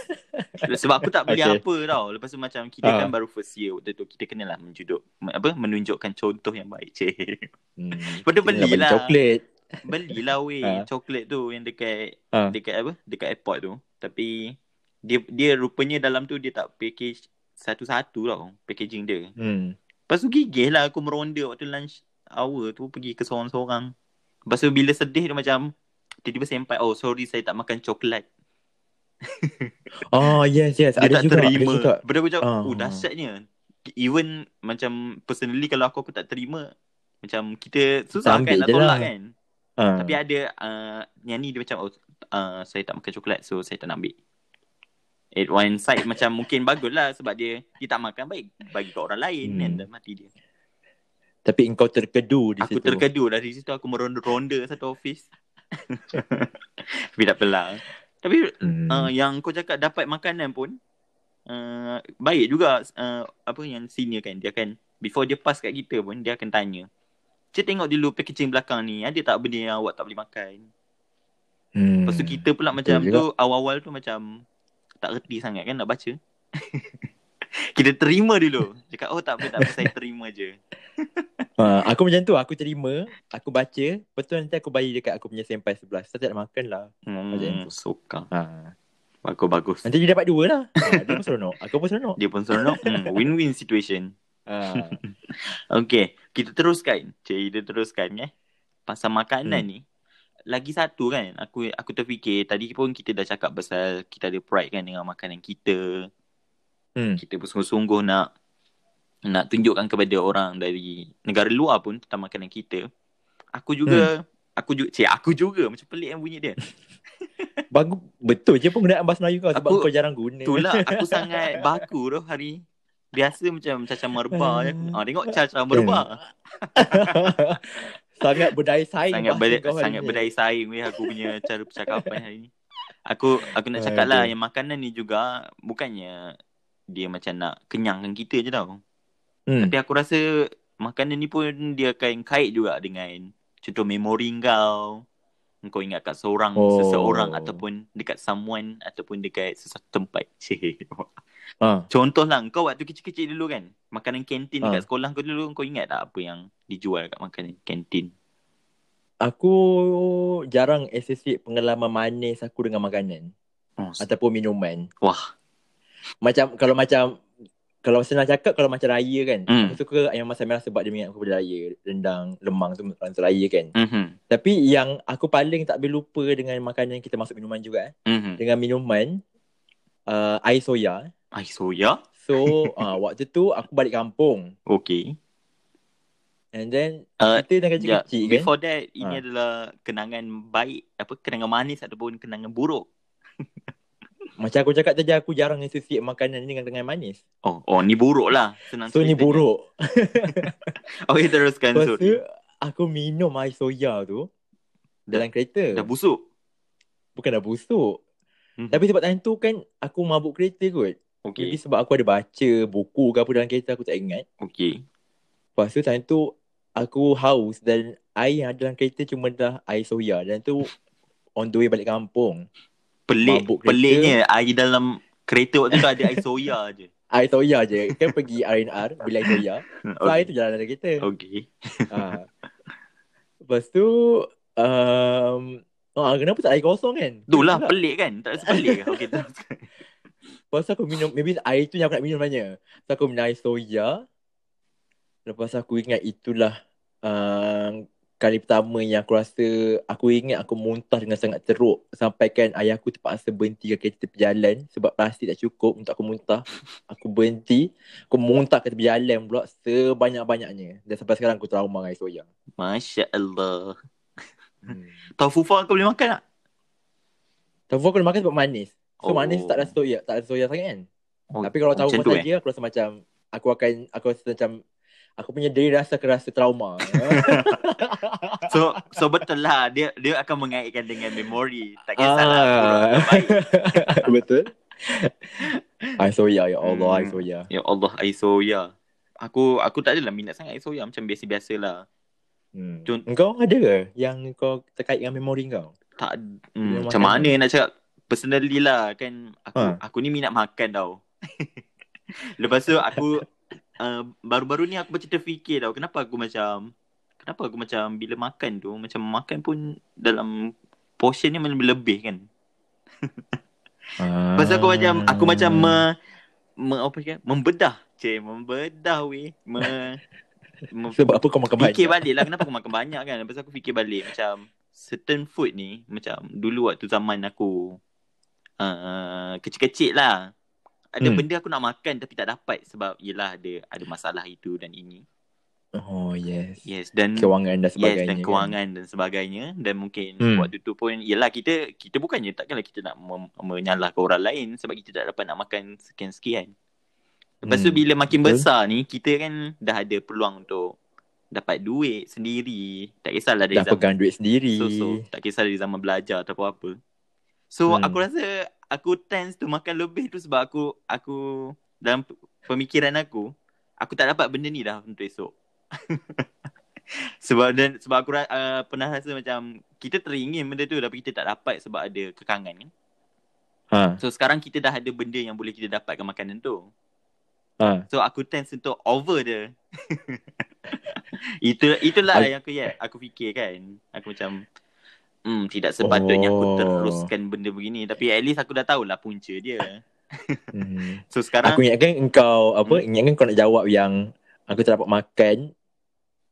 sebab aku tak beli Okay. apa tau. Lepas tu macam kita Ah. kan baru first year waktu tu kita kenalah menjuduk apa menunjukkan contoh yang baik. Cik. hmm. Lepas tu belilah. coklat Belilah weh Ah. coklat tu yang dekat ha. dekat apa? Dekat airport tu. Tapi dia dia rupanya dalam tu dia tak package satu-satu tau packaging dia. hmm. Lepas tu gigih lah aku meronda waktu lunch hour tu pergi ke seorang-seorang. Lepas tu bila sedih dia macam tiba-tiba sampai oh sorry saya tak makan coklat. Oh yes yes Dia Ada tak juga terima. Ada juga Benda aku macam Ah. oh dahsyatnya. Even macam personally kalau aku aku tak terima macam kita susah Tak kan nak tolak lah. kan. ha. Tapi ada uh, yang ni dia macam oh uh, saya tak makan coklat so saya tak nak ambil. At one side macam mungkin bagus lah sebab dia dia tak makan baik bagi kat orang lain Hmm. kan dah mati dia. Tapi engkau terkedu di Aku situ terkedu dari situ aku meronda-ronda satu office. Tapi tak apalah. Tapi hmm. uh, yang kau cakap dapat makanan pun uh, baik juga uh, apa yang senior kan dia akan before dia pass kat kita pun dia akan tanya. Cik tengok dulu packaging belakang ni ada tak benda yang awak tak boleh makan? hmm. Lepas tu kita pula macam juga. tu awal-awal tu macam tak reti sangat kan nak baca. kita terima dulu. Cakap oh tak apa tak apa saya terima je. ha. Aku macam tu Aku terima Aku baca Lepas tu nanti aku bagi dekat Aku punya senpai sebelah Saya tak nak makan lah Macam Hmm, tu. suka. ha. Bagus bagus. Nanti dia dapat dua lah ha. Dia pun seronok Aku pun seronok Dia pun seronok. Hmm, win-win situation. ha. Okay, kita teruskan. Cik, kita teruskan eh. Pasal makanan Hmm. ni. Lagi satu kan, aku aku terfikir tadi pun kita dah cakap pasal kita ada pride kan dengan makanan kita. Hmm. Kita pun sungguh-sungguh nak nak tunjukkan kepada orang dari negara luar pun tentang makanan kita. Aku juga aku juga cik aku juga macam pelik yang bunyi dia. Bagus Betul je penggunaan bahasa Melayu kau Sebab Aku- kau jarang guna Itulah aku sangat baku tu hari biasa macam cacah merba je. Ah tengok cacah merba. Sangat berdaya saing sangat ber, sangat berdaya saing weh aku punya cara percakapan hari ni. Aku aku nak cakap lah yang makanan ni juga bukannya dia macam nak kenyangkan kita je tau. hmm. Tapi aku rasa makanan ni pun dia akan kait juga dengan contoh memori kau. Kau ingat kat seorang, Oh. seseorang ataupun dekat someone ataupun dekat sesuatu tempat. Cik. ha. Contoh lah kau waktu kecil-kecil dulu kan. Makanan kantin Ah. dekat sekolah kau dulu kau ingat tak apa yang dijual kat makanan kantin? Aku jarang associate pengalaman manis aku dengan makanan Oh, Ataupun minuman Wah. Macam Kalau macam Kalau senang cakap Kalau macam raya kan. Aku suka ayam masak merah Sebab dia mengingat aku pada raya Rendang Lemang tu Masa raya kan Mhm. Tapi yang Aku paling tak boleh lupa Dengan makanan Kita masuk minuman juga eh. Mhm. Dengan minuman uh, Air soya Ai soya. So uh, Waktu tu Aku balik kampung Okay. And then Uh, Kita dengan kecil-kecil kan before that ini Ah. adalah kenangan baik apa kenangan manis ataupun kenangan buruk. Macam aku cakap tadi Aku jarang associate makanan ni Dengan dengan manis Oh, oh ni buruk lah. Senang So ni buruk Okay, teruskan Lepas tu Aku minum air soya tu Dalam kereta Dah busuk. Bukan dah busuk Mhm. Tapi sebab time tu kan aku mabuk kereta kot. Okay. sebab aku ada baca buku ke apa dalam kereta aku tak ingat. Okay. Lepas tu time tu aku haus dan air yang ada dalam kereta cuma dah air soya. Dan tu on the way balik kampung. Pelik. Mabuk kereta. Peliknya air dalam kereta waktu tu ada air soya je. Air soya je. Kan pergi R&R beli air soya. So air tu jalan dalam kereta. Okay. ha. Lepas tu um, ah, kenapa tak air kosong kan? Itulah pelik kan? Tak rasa pelik ke? Okay. Lepas tu aku minum Maybe air tu yang aku nak minum sebenarnya So aku minum air soya Lepas aku ingat itulah uh, Kali pertama yang aku rasa Aku ingat aku muntah dengan sangat teruk Sampai kan ayah aku terpaksa berhenti kat kereta tepi jalan Sebab plastik tak cukup untuk aku muntah Aku berhenti Aku muntah kat tepi jalan pula Sebanyak-banyaknya Dan sampai sekarang aku trauma dengan air soya Masya Allah. hmm. Tahu fufa kau boleh makan tak? Tofu aku makan sebab manis So Oh. manis tak rasa soya Tak rasa soya sangat kan Oh, Tapi kalau tahu macam tu, saja aku rasa macam aku akan aku rasa macam aku punya diri rasa akan rasa trauma. So so betul lah dia dia akan mengaitkan dengan memori. Tak kisahlah. Ah. Ah. Baik. Betul. Ai soya ya Allah, Hmm. soya. Ya Allah air soya. Aku aku tak adalah minat sangat air soya macam biasa-biasa lah. Hmm. Cun- Engkau ada ke yang kau terkait dengan memori kau? Tak hmm, macam mana nak cakap personally lah kan aku Ha. aku ni minat makan tau. Lepas tu aku uh, baru-baru ni aku macam terfikir tau kenapa aku macam kenapa aku macam bila makan tu macam makan pun dalam portion ni macam lebih kan. Ah. Pasal aku macam aku macam me, me apa cakap membedah. Cik, membedah weh. Me, me sebab apa kau makan banyak? fikir balik lah kenapa aku makan banyak kan. Lepas tu aku fikir balik macam certain food ni macam dulu waktu zaman aku uh, kecil-kecil lah. Ada Hmm. benda aku nak makan tapi tak dapat sebab yelah ada ada masalah itu dan ini. Oh yes. Yes dan Kewangan dan Yes sebagainya. dan kewangan dan sebagainya dan mungkin Hmm. waktu tu pun yelah kita kita bukannya takkanlah kita nak mem- menyalahkan orang lain sebab kita tak dapat nak makan sekian-sekian. Lepas tu Hmm, bila makin betul. besar ni kita kan dah ada peluang untuk dapat duit sendiri. Tak kisahlah Kan? dari Dah zaman pegang duit sendiri. so, so tak kisah dari zaman belajar atau apa-apa. So Hmm. aku rasa aku tends to makan lebih tu sebab aku aku dalam pemikiran aku aku tak dapat benda ni dah untuk esok. sebab dan sebab aku uh, pernah rasa macam kita teringin benda tu tapi kita tak dapat sebab ada kekangan kan. Ha. So sekarang kita dah ada benda yang boleh kita dapatkan makanan tu. Ha. So aku tends untuk over dia. Itu itulah Al- yang aku ya, aku fikir kan. Aku macam hmm tidak sepatutnya Oh. aku teruskan benda begini tapi at least aku dah tahulah punca dia. Hmm. So sekarang Aku ingatkan engkau apa? Hmm. Ingatkan kau nak jawab yang aku tak dapat makan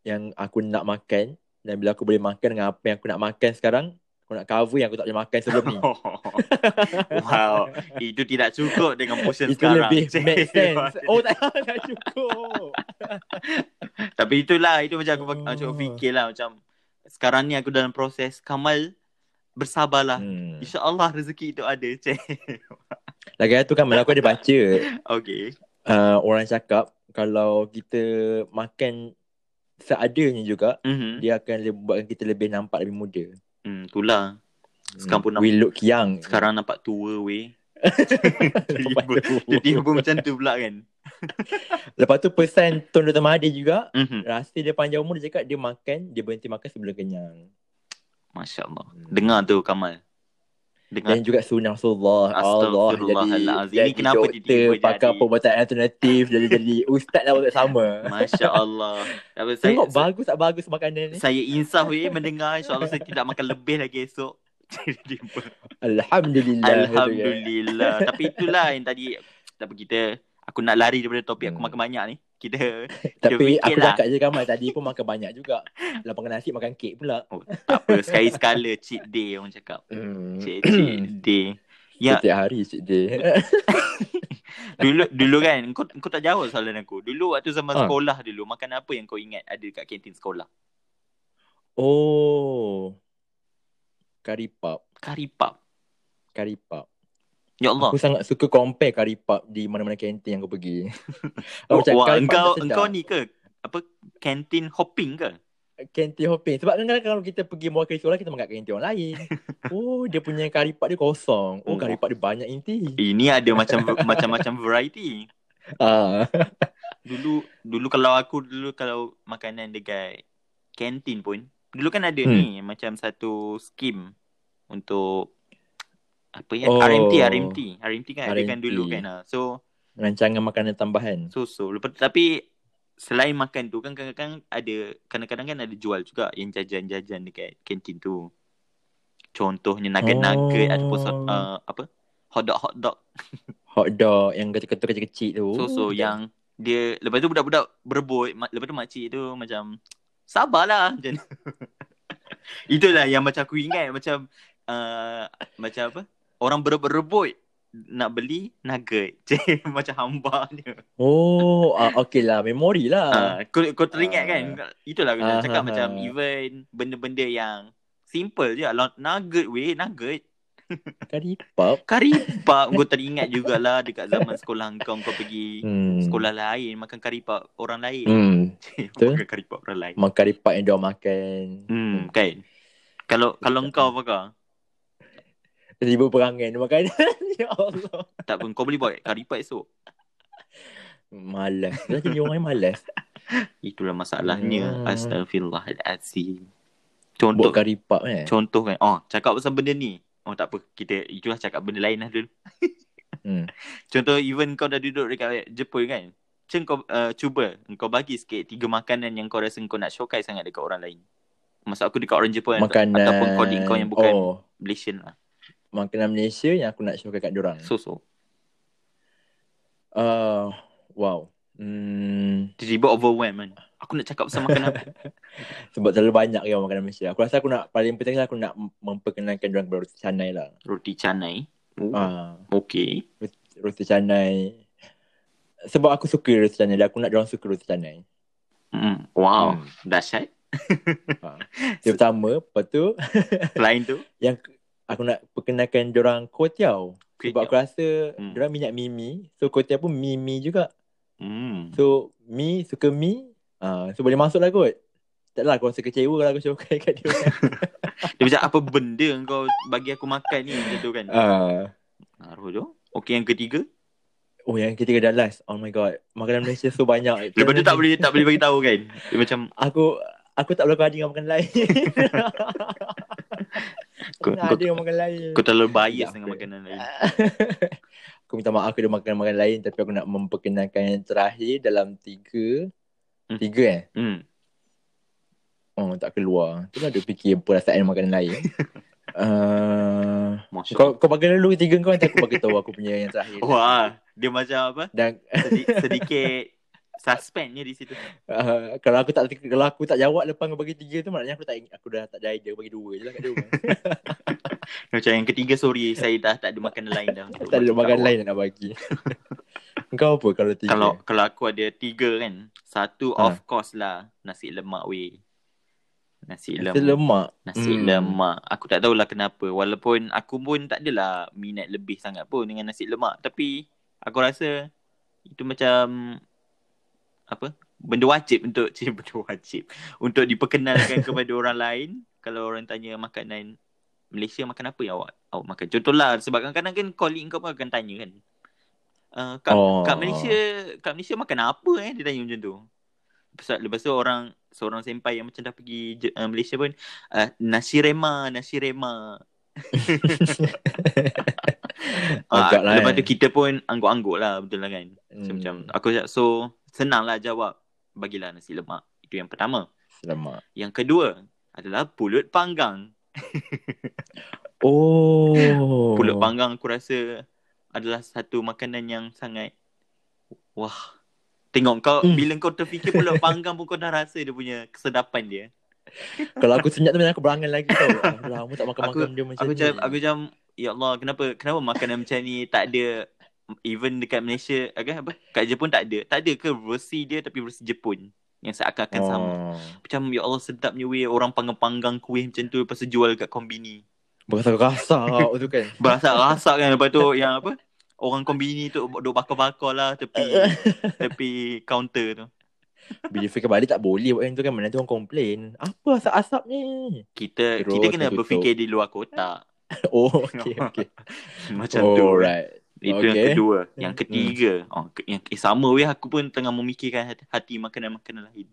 yang aku nak makan dan bila aku boleh makan dengan apa yang aku nak makan sekarang, aku nak cover yang aku tak boleh makan sebelum ni. wow, itu tidak cukup dengan portion Itu sekarang. lebih Cik. make sense. Oh tak, tak cukup. Tapi itulah itu macam aku Oh. macam aku fikir lah macam sekarang ni aku dalam proses Kamal bersabarlah. Hmm. InsyaAllah rezeki itu ada, cik. Lagi tu kan aku ada baca Okay. uh, orang cakap kalau kita makan seadanya juga, Mm-hmm. dia akan le- buatkan kita lebih nampak lebih muda. Hmm, itulah. Sekarang pun Hmm. We look young. Sekarang nampak tua weh. Tu, tiba macam tu pula kan. Lepas tu pesan Tun Dr. Mahathir juga, Mm-hmm. rasa dia panjang umur dia cakap dia makan, dia berhenti makan sebelum kenyang. Masya Allah. Hmm. Dengar tu Kamal. Dengar. Dan juga sunnah Rasulullah. Allah jadi, Ini kenapa doktor, tiba-tiba pakar jadi? perubatan alternatif, jadi jadi ustaz lah tak sama. Masya Allah. Tapi saya, Tengok bagus tak bagus makanan ni. saya insaf weh mendengar. InsyaAllah saya tidak makan lebih lagi esok. Alhamdulillah. Alhamdulillah. Tapi itulah yang tadi. Tapi kita, aku nak lari daripada topik aku Hmm. makan banyak ni. Kita, Tapi fikir aku lah. cakap je Kamal tadi pun makan banyak juga. Kalau makan nasi makan kek pula. oh, tak apa. Sekali-sekala cheat day orang cakap. Hmm. Cheat, cheat day. Ya, Setiap hari cik dia. dulu dulu kan kau kau tak jawab soalan aku. Dulu waktu zaman Ha. sekolah dulu makan apa yang kau ingat ada kat kantin sekolah? oh. Kari pap. Kari pap. Kari pap. Ya Allah. Aku sangat suka compare kari pap di mana-mana kantin yang aku pergi. Aku cakap wah, engkau engkau ni ke apa kantin hopping ke? kantin hopping. Sebab kadang-kadang kalau kita pergi mewakili sekolah, kita makan kat kantin orang lain. Oh, dia punya kari pak dia kosong. Oh, Oh. kari pak dia banyak inti. Ini ada macam macam-macam variety. Ah. Dulu dulu kalau aku dulu kalau makanan dekat kantin pun, dulu kan ada Hmm. ni macam satu skim untuk apa ya? Oh. RMT, RMT. RMT kan ada kan RMT. dulu kan. ah. So Rancangan makanan tambahan. so-so. Lepas tu, tapi selain makan tu kan kadang-kadang ada kadang-kadang kan ada jual juga yang jajan-jajan dekat kantin tu. Contohnya nugget-nugget Oh. ataupun so, uh, apa? Hotdog hotdog. Hot dog yang kecil-kecil kecil-kecil tu. So-so yang dia lepas tu budak-budak berebut, lepas tu makcik tu macam sabarlah macam tu. Itulah yang macam aku ingat macam uh, macam apa? Orang berebut-rebut nak beli nugget. Macam hamba dia. Oh, ah, okey lah. Memori lah. Ah, kau, kau teringat Ah. kan? Itulah aku Ah, cakap ah, macam ah. even benda-benda yang simple je. Lah, Nugget weh, nugget. Kari pap. Kari pap kau teringat jugalah dekat zaman sekolah kau kau pergi Hmm. sekolah lain makan kari pap orang lain. Hmm. makan kari pap orang lain. Makan kari pap yang dia makan. Hmm, kan. Kalau kalau kau apa kau? Tiba perangan makanan. ya Allah. Tak pun kau boleh buat kari pap esok. Malas. Dah jadi orang yang malas. Itulah masalahnya. Hmm. Astaghfirullahalazim. Contoh Buat kari pap eh. contoh kan. Oh, cakap pasal benda ni. Oh, tak apa. Kita itulah cakap benda lain lah dulu. Hmm. Contoh even kau dah duduk dekat Jepun kan. Macam kau uh, cuba kau bagi sikit tiga makanan yang kau rasa kau nak showcase sangat dekat orang lain. Maksud aku dekat orang Jepun Makanan. ataupun colleague kau yang bukan Oh, Malaysian lah. Makanan Malaysia yang aku nak showkan kat diorang. So so. Uh, wow. Hmm, Tiba-tiba overwhelmed kan. Aku nak cakap pasal makanan sebab terlalu banyak yang makanan Malaysia. Aku rasa aku nak paling penting aku nak memperkenalkan diorang kepada roti canai lah. Roti canai. Oh, Ah, Okay. roti canai. Sebab aku suka roti canai dan aku nak diorang suka roti canai. Mm. Wow. Hmm. Dahsyat. Ha. Yang pertama, lepas tu Selain tu. yang aku nak perkenalkan diorang kuih tiaw. Sebab aku rasa Hmm. diorang minat mimi. So kuih tiaw pun mimi juga. Hmm. So mi suka mi. Ah, so boleh masuk lah kot. Taklah aku rasa kecewa kalau aku showkan kat dia. Dia macam apa benda kau bagi aku makan ni macam tu kan. Ah. Naruh tu. Okay yang ketiga. Oh yang ketiga dah last. Oh my god. Makanan Malaysia so banyak. Lepas tu tak boleh tak boleh bagi tahu kan. Dia macam Aku aku tak boleh banding dengan makanan lain. Kau- Kau, ada yang makan lain. kau terlalu bias dengan makanan lain. aku minta maaf aku ada makan makanan lain tapi aku nak memperkenalkan yang terakhir dalam tiga. Hmm. Tiga eh? Hmm. Oh tak keluar. Tu lah dia fikir perasaan makanan lain. uh, Masya kau kau bagi dulu tiga kau nanti aku bagi tahu aku punya yang terakhir. Wah, dia macam apa? Dan Sedi- sedikit suspensnya di situ. uh, kalau aku tak kalau aku tak jawab lepas kau bagi tiga tu maknanya aku tak aku dah tak ada idea bagi dua je lah kat dia. Macam yang ketiga sorry saya dah tak ada makanan lain dah. tak ada makanan lain nak bagi. kau apa kalau tiga? Kalau kalau aku ada tiga kan. Satu Ha. of course lah nasi lemak weh. Nasi Nasi lemak. lemak. Nasi Hmm. lemak. Aku tak tahulah kenapa. Walaupun aku pun tak adalah minat lebih sangat pun dengan nasi lemak. Tapi aku rasa itu macam apa? Benda wajib untuk benda wajib untuk diperkenalkan kepada orang lain. Kalau orang tanya makanan Malaysia makan apa yang awak awak makan? Contohlah sebab kadang-kadang kan colleague kau pun akan tanya kan. Uh, kat, Oh. kat Malaysia kat Malaysia makan apa eh dia tanya macam tu. Lepas, lepas tu orang seorang senpai yang macam dah pergi uh, Malaysia pun uh, nasi rema, nasi rema. Agak lah, lepas eh. tu kita pun angguk-angguk lah betul lah kan. So, Hmm. macam aku so senang lah jawab. Bagilah nasi lemak. Itu yang pertama. Lemak. Yang kedua adalah pulut panggang. Oh. Pulut panggang aku rasa adalah satu makanan yang sangat wah. Tengok kau Hmm. bila kau terfikir pulut panggang pun kau dah rasa dia punya kesedapan dia. Kalau aku senyap tu aku berangan lagi tau. Lama tak makan Aku- dia macam Aku ni. macam aku macam ya Allah kenapa kenapa makanan macam ni tak ada even dekat Malaysia agak apa kat Jepun tak ada. Tak ada ke versi dia tapi versi Jepun yang seakan-akan sama. oh. Macam ya Allah sedapnya weh orang panggang-panggang kuih macam tu lepas tu jual kat kombini. Berasa-rasa tu kan. Berasak-rasak kan lepas tu yang apa orang kombini tu duk bakar-bakar lah tepi tepi kaunter tu. Bila fikir balik tak boleh buat yang tu kan. Mana tu orang komplain. Apa asap-asap ni? Kita Terus kita kena tutup. berfikir di luar kotak. Oh, okay, okay. Macam tu. Alright. Itu yang Okay. kedua. Yang ketiga. Oh, ke- yang eh, sama weh aku pun tengah memikirkan hati, hati makanan-makanan lain.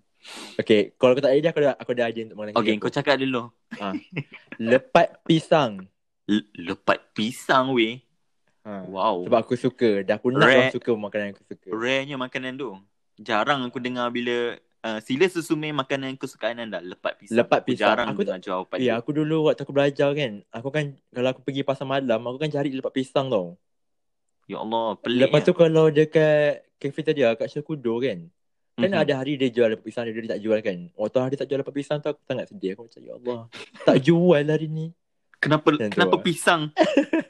Okay, kalau kau tak ada idea, aku ada, aku ada idea untuk makanan Okay, kau aku. cakap dulu. Lepat pisang. Le- lepat pisang weh. Ha. Wow. Sebab aku suka. Dah aku nak Rare- orang suka makanan yang aku suka. Rare-nya makanan tu. Jarang aku dengar bila uh, sila susumi makanan kesukaan anda lepat pisang. Lepat Aku pisang. jarang Aku dengar jawapan Ya, dia. aku dulu waktu aku belajar kan. Aku kan, kalau aku pergi pasar malam, aku kan cari lepat pisang tau. Ya Allah, pelik. Lepas tu kalau dekat cafeteria kat Syakudo kan. Kan Mhm. ada hari dia jual lepat pisang, dia, dia tak jual kan. Waktu hari tak jual lepat pisang tu aku sangat sedih. Aku macam, ya Allah. tak jual hari ni. Kenapa Macam tu kenapa lah. pisang?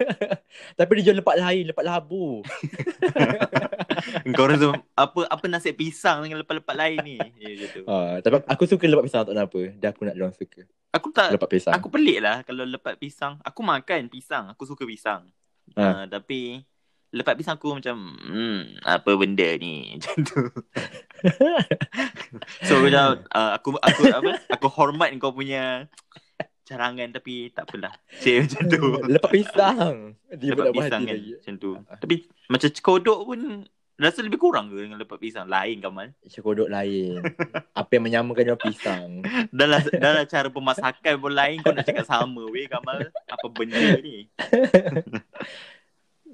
Tapi dia jual lepat lain, lepat labu. Kau rasa apa apa nasib pisang dengan lepat-lepat lain ni? Ya gitu. Ha, tapi aku suka lepat pisang tak kenapa. Dah aku nak dia orang suka. Aku tak Lepat pisang. aku pelik lah kalau lepat pisang. Aku makan pisang, aku suka pisang. Ha. Uh, tapi lepat pisang aku macam hmm, apa benda ni macam tu. so macam uh, aku aku apa? Aku hormat kau punya carangan tapi tak apalah. Cik macam tu. lepat pisang. Dia lepat tak pisang kan lagi. macam tu. Tapi macam cekodok pun rasa lebih kurang ke dengan lepat pisang lain Kamal? Syakodok lain. Apa yang menyamakan dengan pisang. Dalam dalam cara pemasakan pun lain kau nak cakap sama weh Kamal. Apa benda ni?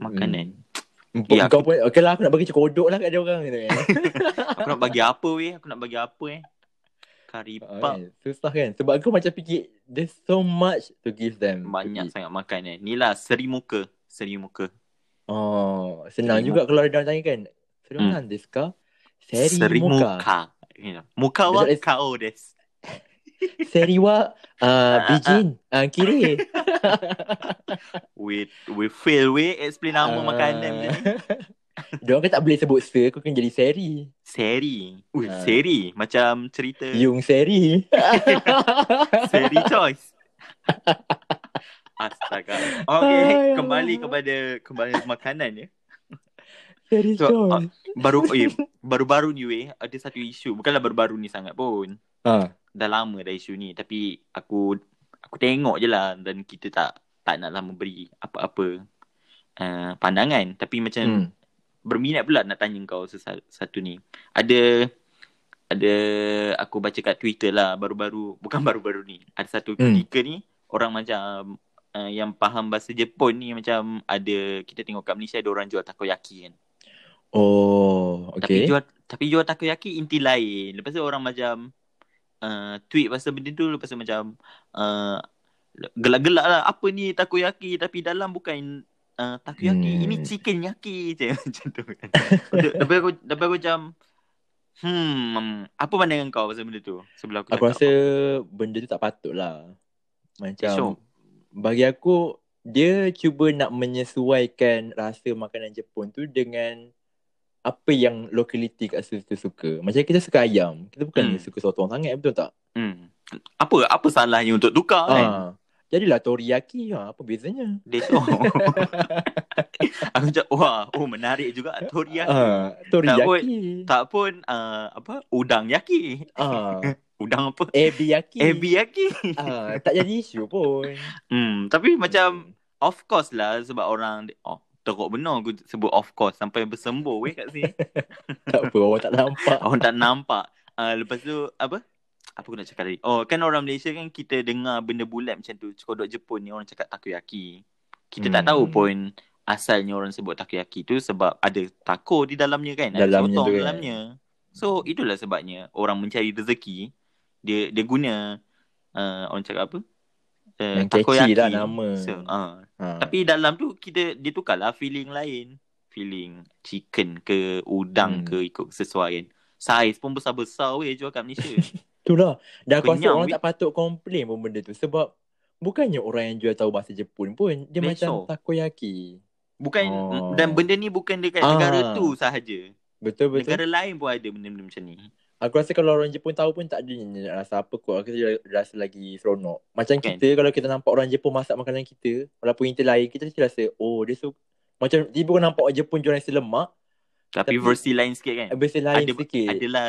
Makanan. Ya, Ya, kau pun, okay lah aku nak bagi cekodok lah kat dia orang. Gitu, kan. Aku nak bagi apa weh? Aku nak bagi apa eh? Kari Ah, pap. kan? Susah kan? Sebab aku macam fikir, there's so much to give them. Banyak to eat. sangat makan eh. Ni lah seri muka. Seri muka. Oh, senang Seri juga kalau ada orang tanya kan. Seri Hmm. hmm. desu ka? Seri, Seri muka. muka. You know. Muka wa kao desu. Seri wa uh, bijin. Uh, kiri. We, we fail we explain nama Ah. makanan ni. Dia orang kan tak boleh sebut ser, kau kan jadi seri. Seri. Ui, Ah. seri. Macam cerita Yung seri. seri choice. Astaga. Okay, Ay, kembali kepada kembali ke makanan ya. Seri So, so, ah, baru eh, baru-baru ni weh ada satu isu. Bukanlah baru-baru ni sangat pun. ha. Dah lama dah isu ni tapi aku aku tengok je lah dan kita tak tak naklah memberi apa-apa uh, pandangan tapi macam hmm. Hmm. berminat pula nak tanya kau satu ni ada ada aku baca kat Twitter lah baru-baru bukan baru-baru ni ada satu Hmm. ketika ni orang macam uh, yang faham bahasa Jepun ni macam ada kita tengok kat Malaysia ada orang jual takoyaki kan Oh, tapi okay. jual tapi jual takoyaki inti lain. Lepas tu orang macam uh, tweet pasal benda tu lepas tu macam uh, gelak-gelak lah apa ni takoyaki tapi dalam bukan uh, takoyaki Hmm. ini chicken yaki je macam tu kan. Lepas aku lepas aku macam hmm apa pandangan kau pasal benda tu sebelum aku Aku rasa benda tu tak patut lah. Macam Sure. bagi aku dia cuba nak menyesuaikan rasa makanan Jepun tu dengan apa yang lokaliti kat situ tu suka. Macam kita suka ayam. Kita bukan Hmm. suka sotong sangat betul tak? hmm. apa apa salahnya untuk tukar kan Ah. Jadilah toriyaki. Ha, apa bezanya? Dia tu Aku macam Wah Oh menarik juga Toriyaki Ah, toriyaki. Tak pun uh, Apa Udang yaki Ah, Udang apa ebi yaki. Ebi yaki Ah, tak jadi isu pun. hmm, Tapi macam Of course lah Sebab orang Oh teruk benar aku sebut of course Sampai bersembur weh kat sini. Tak apa, orang tak nampak. Orang tak nampak. Uh, Lepas tu Apa? Apa aku nak cakap tadi? Oh kan orang Malaysia kan Kita dengar benda bulat macam tu Cekodok Jepun ni Orang cakap takoyaki. Kita tak Hmm. tahu pun Asalnya orang sebut takoyaki tu Sebab ada tako di dalamnya kan Ada Dalamnya sotong tu kan. dalamnya. So itulah sebabnya Orang mencari rezeki Dia dia guna. Uh, Orang cakap apa uh, Yang catchy lah nama. so, uh, Ha. Tapi dalam tu Kita Dia tukarlah feeling lain Feeling Chicken ke Udang Hmm. ke Ikut kesesuaian Saiz pun besar-besar weh Jual kat Malaysia Itulah. Dan aku rasa orang weh. tak patut komplain pun benda tu. Sebab bukannya orang yang jual tahu bahasa Jepun pun. Dia That's macam takoyaki. Bukan Oh. Dan benda ni bukan dekat Ah. negara tu sahaja Betul-betul. Negara lain pun ada benda-benda macam ni Aku rasa kalau orang Jepun tahu pun tak ada nak rasa apa kot. Aku rasa, lagi seronok. Macam Kan? kita kalau kita nampak orang Jepun masak makanan kita. Walaupun kita lain, kita mesti rasa, oh dia suka. Macam tiba kau nampak orang Jepun jual nasi lemak. Tapi, Tapi- versi lain sikit kan Versi lain Ada- sikit. Adalah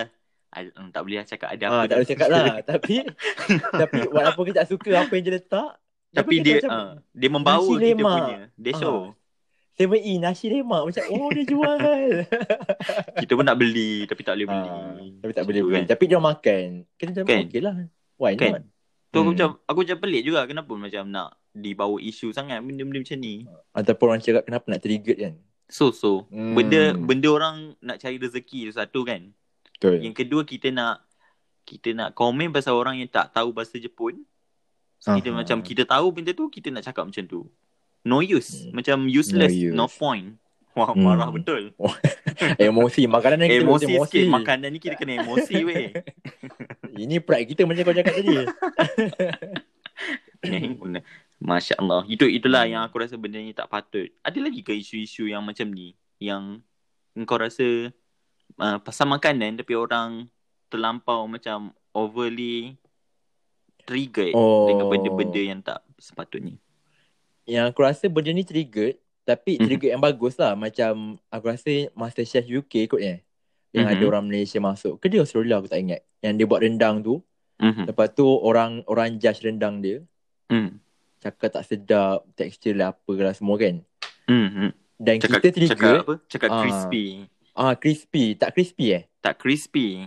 mm, tak boleh lah cakap ada Ah, apa. tak boleh cakap lah. tapi tapi walaupun kita tak suka apa yang dia letak. Tapi kita dia macam, uh, dia membawa kita lemak. punya. Dia show. Seven E nasi lemak macam oh dia jual. Kita pun nak beli tapi tak boleh beli. Ah, tapi tak boleh beli. kan. Tapi dia makan. Kita macam Kan? okey lah. Why Kan? not? Tu aku Hmm. macam aku macam pelik juga kenapa macam nak dibawa isu sangat benda-benda macam ni. Ataupun orang cakap kenapa nak trigger kan? So so Hmm. benda benda orang nak cari rezeki tu satu kan. Betul. Yang kedua kita nak kita nak komen pasal orang yang tak tahu bahasa Jepun. So, kita Aha. macam kita tahu benda tu kita nak cakap macam tu. No use. Hmm. Macam useless, No no, use. point. Wah, Hmm. marah betul. emosi. Makanan yang kita Emosi, emosi. sikit. Makanan ni kita kena emosi weh. Ini pride kita macam kau cakap tadi. Masya Allah. Itu itulah Hmm. yang aku rasa benda ni tak patut. Ada lagi ke isu-isu yang macam ni yang kau rasa uh, pasal makanan tapi orang terlampau macam overly triggered Oh. dengan benda-benda yang tak sepatutnya. Yang aku rasa benda ni trigger tapi Mhm. trigger yang bagus lah macam aku rasa Masterchef UK kot eh yang Mhm. ada orang Malaysia masuk ke dia Australia aku tak ingat yang dia buat rendang tu Mhm. lepas tu orang orang judge rendang dia Hmm. cakap tak sedap tekstur lah apa lah semua kan Hmm. dan Cakap, kita trigger cakap apa? Cakap Ah. crispy. ah crispy tak crispy eh Tak crispy.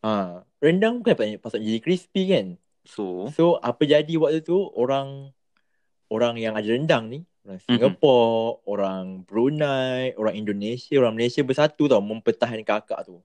ah rendang bukan patut jadi crispy kan So, so apa jadi waktu tu orang orang yang ada rendang ni orang Mhm. Singapore, orang Brunei, orang Indonesia, orang Malaysia bersatu tau mempertahankan akak tu.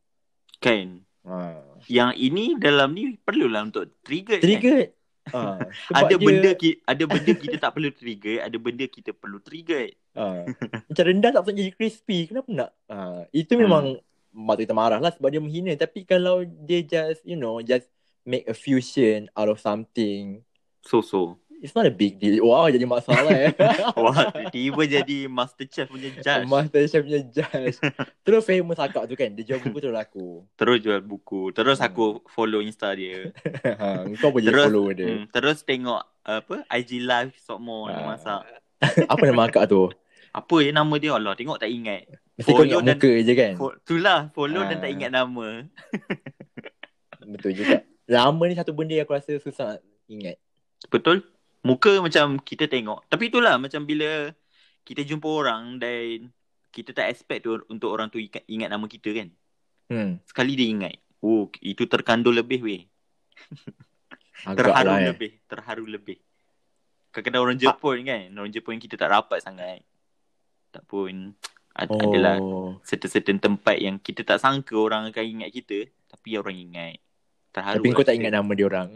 kan. Ha. Yang ini dalam ni perlulah untuk trigger. Kan? Trigger. Ha. Sebab Ada dia, benda ki- ada benda kita tak perlu trigger, ada benda kita perlu trigger. Ha. Macam rendang tak patut jadi crispy. Kenapa nak? Ha. Itu Hmm. memang mak kita marah lah sebab dia menghina. Tapi kalau dia just, you know, just make a fusion out of something, So so. It's not a big deal. Wow, jadi masalah eh. Wah, tiba jadi Masterchef punya judge. Masterchef punya judge. Terus famous akak tu kan. Dia jual buku tu laku. Terus jual buku. Terus Hmm. aku follow Insta dia. ha. Kau jadi Terus follow dia. Hmm, terus tengok apa IG live Sokmo dia Ah. masak. Apa nama akak tu? Apa ya nama dia Allah tengok tak ingat. Mesti kau Follow ingat dan- muka je kan? Fo- itulah follow dan Ah. tak ingat nama. Betul juga. Lama ni satu benda yang aku rasa susah ingat. Betul? Muka macam kita tengok. Tapi itulah macam bila kita jumpa orang dan kita tak expect tu untuk orang tu ingat, ingat nama kita kan. Hmm. Sekali dia ingat. Oh, itu terkandung lebih weh. Terharu lah, eh. lebih. Terharu lebih. Kadang-kadang orang Jepun kan. Orang Jepun kita tak rapat sangat. Tak pun. Ad, Oh. Adalah certain-certain tempat yang kita tak sangka orang akan ingat kita. Tapi orang ingat. Terharu. Tapi kau tak ingat nama dia orang.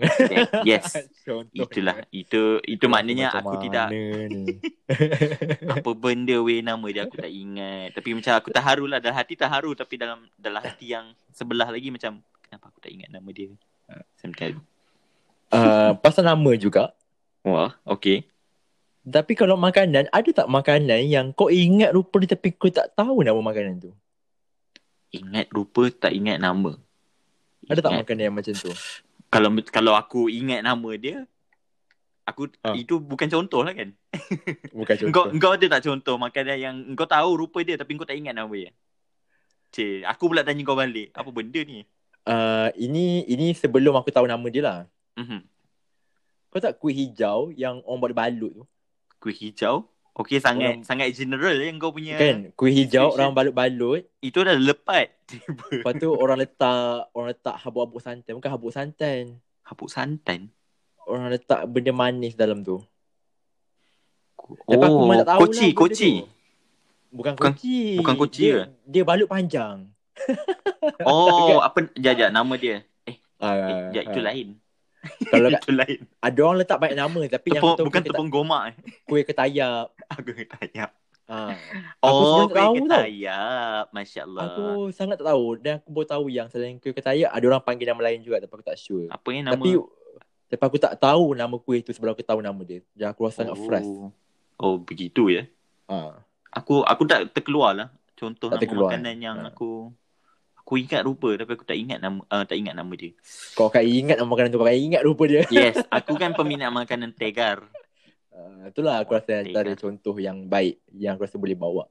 Yes. Contoh. Itulah. Itu itu maknanya Macam aku tidak apa benda weh nama dia aku tak ingat. Tapi macam aku terharu lah. Dalam hati terharu. Tapi dalam dalam hati yang sebelah lagi macam kenapa aku tak ingat nama dia. Sometimes. uh, pasal nama juga. Wah, okay. Tapi kalau makanan, ada tak makanan yang kau ingat rupa dia tapi kau tak tahu nama makanan tu? Ingat rupa tak ingat nama. Ada tak makanan yang macam tu? Kalau kalau aku ingat nama dia, aku Ah. itu bukan contoh lah kan. Bukan contoh. engkau ada tak contoh makanan yang engkau tahu rupa dia tapi engkau tak ingat nama dia? Cik, aku pula tanya kau balik. Apa benda ni? Uh, ini ini sebelum aku tahu nama dia lah. Mhm. Kau tak kuih hijau yang orang buat balut tu? Kuih hijau. Okay, sangat Orang- sangat general ya kau punya. Kan? Kuih hijau Description. orang balut-balut. Itu dah lepat. Tiba. Lepas tu orang letak orang letak habuk-habuk santan. Bukan habuk santan. Habuk santan. Orang letak benda manis dalam tu. Tapi aku Oh, memang tak tahu koci, lah koci. tu. Bukan Bukan- koci. bukan koci dia, ke? Dia balut panjang. Oh, apa? Jap, nama dia. Eh, Ah, jap, itu ah. lain. Kalau kat, itu lain. ada orang letak banyak nama tapi yang Tepung, aku tahu bukan tepung gomak eh. kuih ketayap. Aku tanya. Ah. Aku Oh, kuih tahu ketayap. Masya Allah. Aku sangat tak tahu dan aku baru tahu yang selain kuih ketayap ada orang panggil nama lain juga tapi aku tak sure. Apa yang nama? Tapi tapi aku tak tahu nama kuih tu sebelum aku tahu nama dia. Dan aku rasa sangat fresh. Oh, begitu ya. Ah. Aku aku tak terkeluar lah. Contoh Tak nama terkeluar, makanan yang Ha. aku aku ingat rupa tapi aku tak ingat nama uh, tak ingat nama dia. Kau akan ingat nama makanan tu kau akan ingat rupa dia. Yes, aku kan peminat makanan tegar. Uh, itulah aku rasa antara contoh yang baik yang aku rasa boleh bawa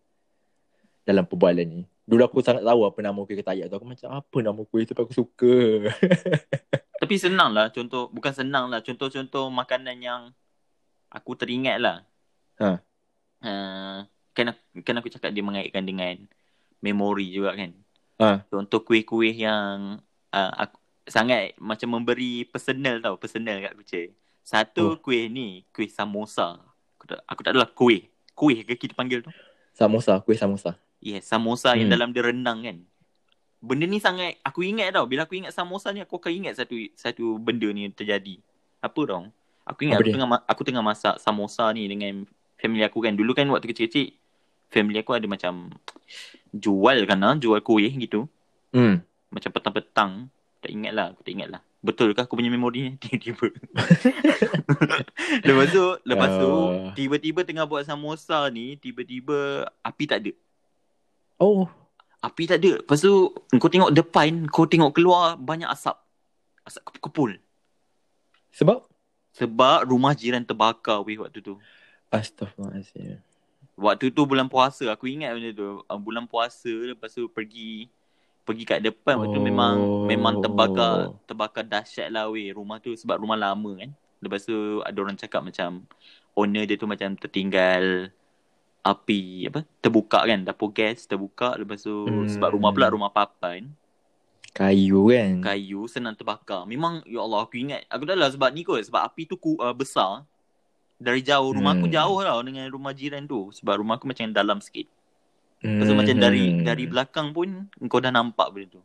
dalam perbualan ni. Dulu aku sangat tahu apa nama kuih ketayak tu. Aku macam apa nama kuih tu aku suka. Tapi senang lah contoh. Bukan senang lah. Contoh-contoh makanan yang aku teringat lah. Ha. Uh, kan, kan aku cakap dia mengaitkan dengan memori juga kan. Ha. Contoh kuih-kuih yang uh, aku, sangat macam memberi personal tau. Personal kat kucing. Satu Oh. kuih ni, kuih samosa. Aku tak, aku tak adalah kuih. Kuih ke kita panggil tu? Samosa, kuih samosa. Yes, samosa yang Hmm. dalam dia renang kan. Benda ni sangat aku ingat tau. Bila aku ingat samosa ni aku akan ingat satu satu benda ni terjadi. Apa tau? Aku ingat Apa aku dia? tengah aku tengah masak samosa ni dengan family aku kan. Dulu kan waktu kecil-kecil family aku ada macam jual kan ah, jual kuih gitu. Hmm. Macam petang-petang. Tak ingat lah, aku tak ingat lah. Betul ke aku punya memori ni? Tiba-tiba. lepas tu, lepas tu, Ah. tiba-tiba tengah buat samosa ni, tiba-tiba api tak ada. Oh. Api tak ada. Lepas tu kau tengok depan, kau tengok keluar banyak asap. Asap kepul-kepul. Sebab? Sebab rumah jiran terbakar weh waktu tu. Astaghfirullahaladzim. Waktu tu bulan puasa. Aku ingat benda tu. Uh, bulan puasa lepas tu pergi pergi kat depan waktu tu memang Oh. memang terbakar terbakar dahsyat lah weh rumah tu sebab rumah lama kan. Lepas tu ada orang cakap macam owner dia tu macam tertinggal api apa terbuka kan dapur gas terbuka lepas tu Hmm. sebab rumah pula rumah papan Kayu kan? kayu senang terbakar. Memang ya Allah aku ingat. Aku dah lah sebab ni kot sebab api tu ku, uh, besar. Dari jauh rumah aku Hmm. jauh tau dengan rumah jiran tu sebab rumah aku macam dalam sikit. Hmm. Tu macam dari dari belakang pun kau dah nampak benda tu.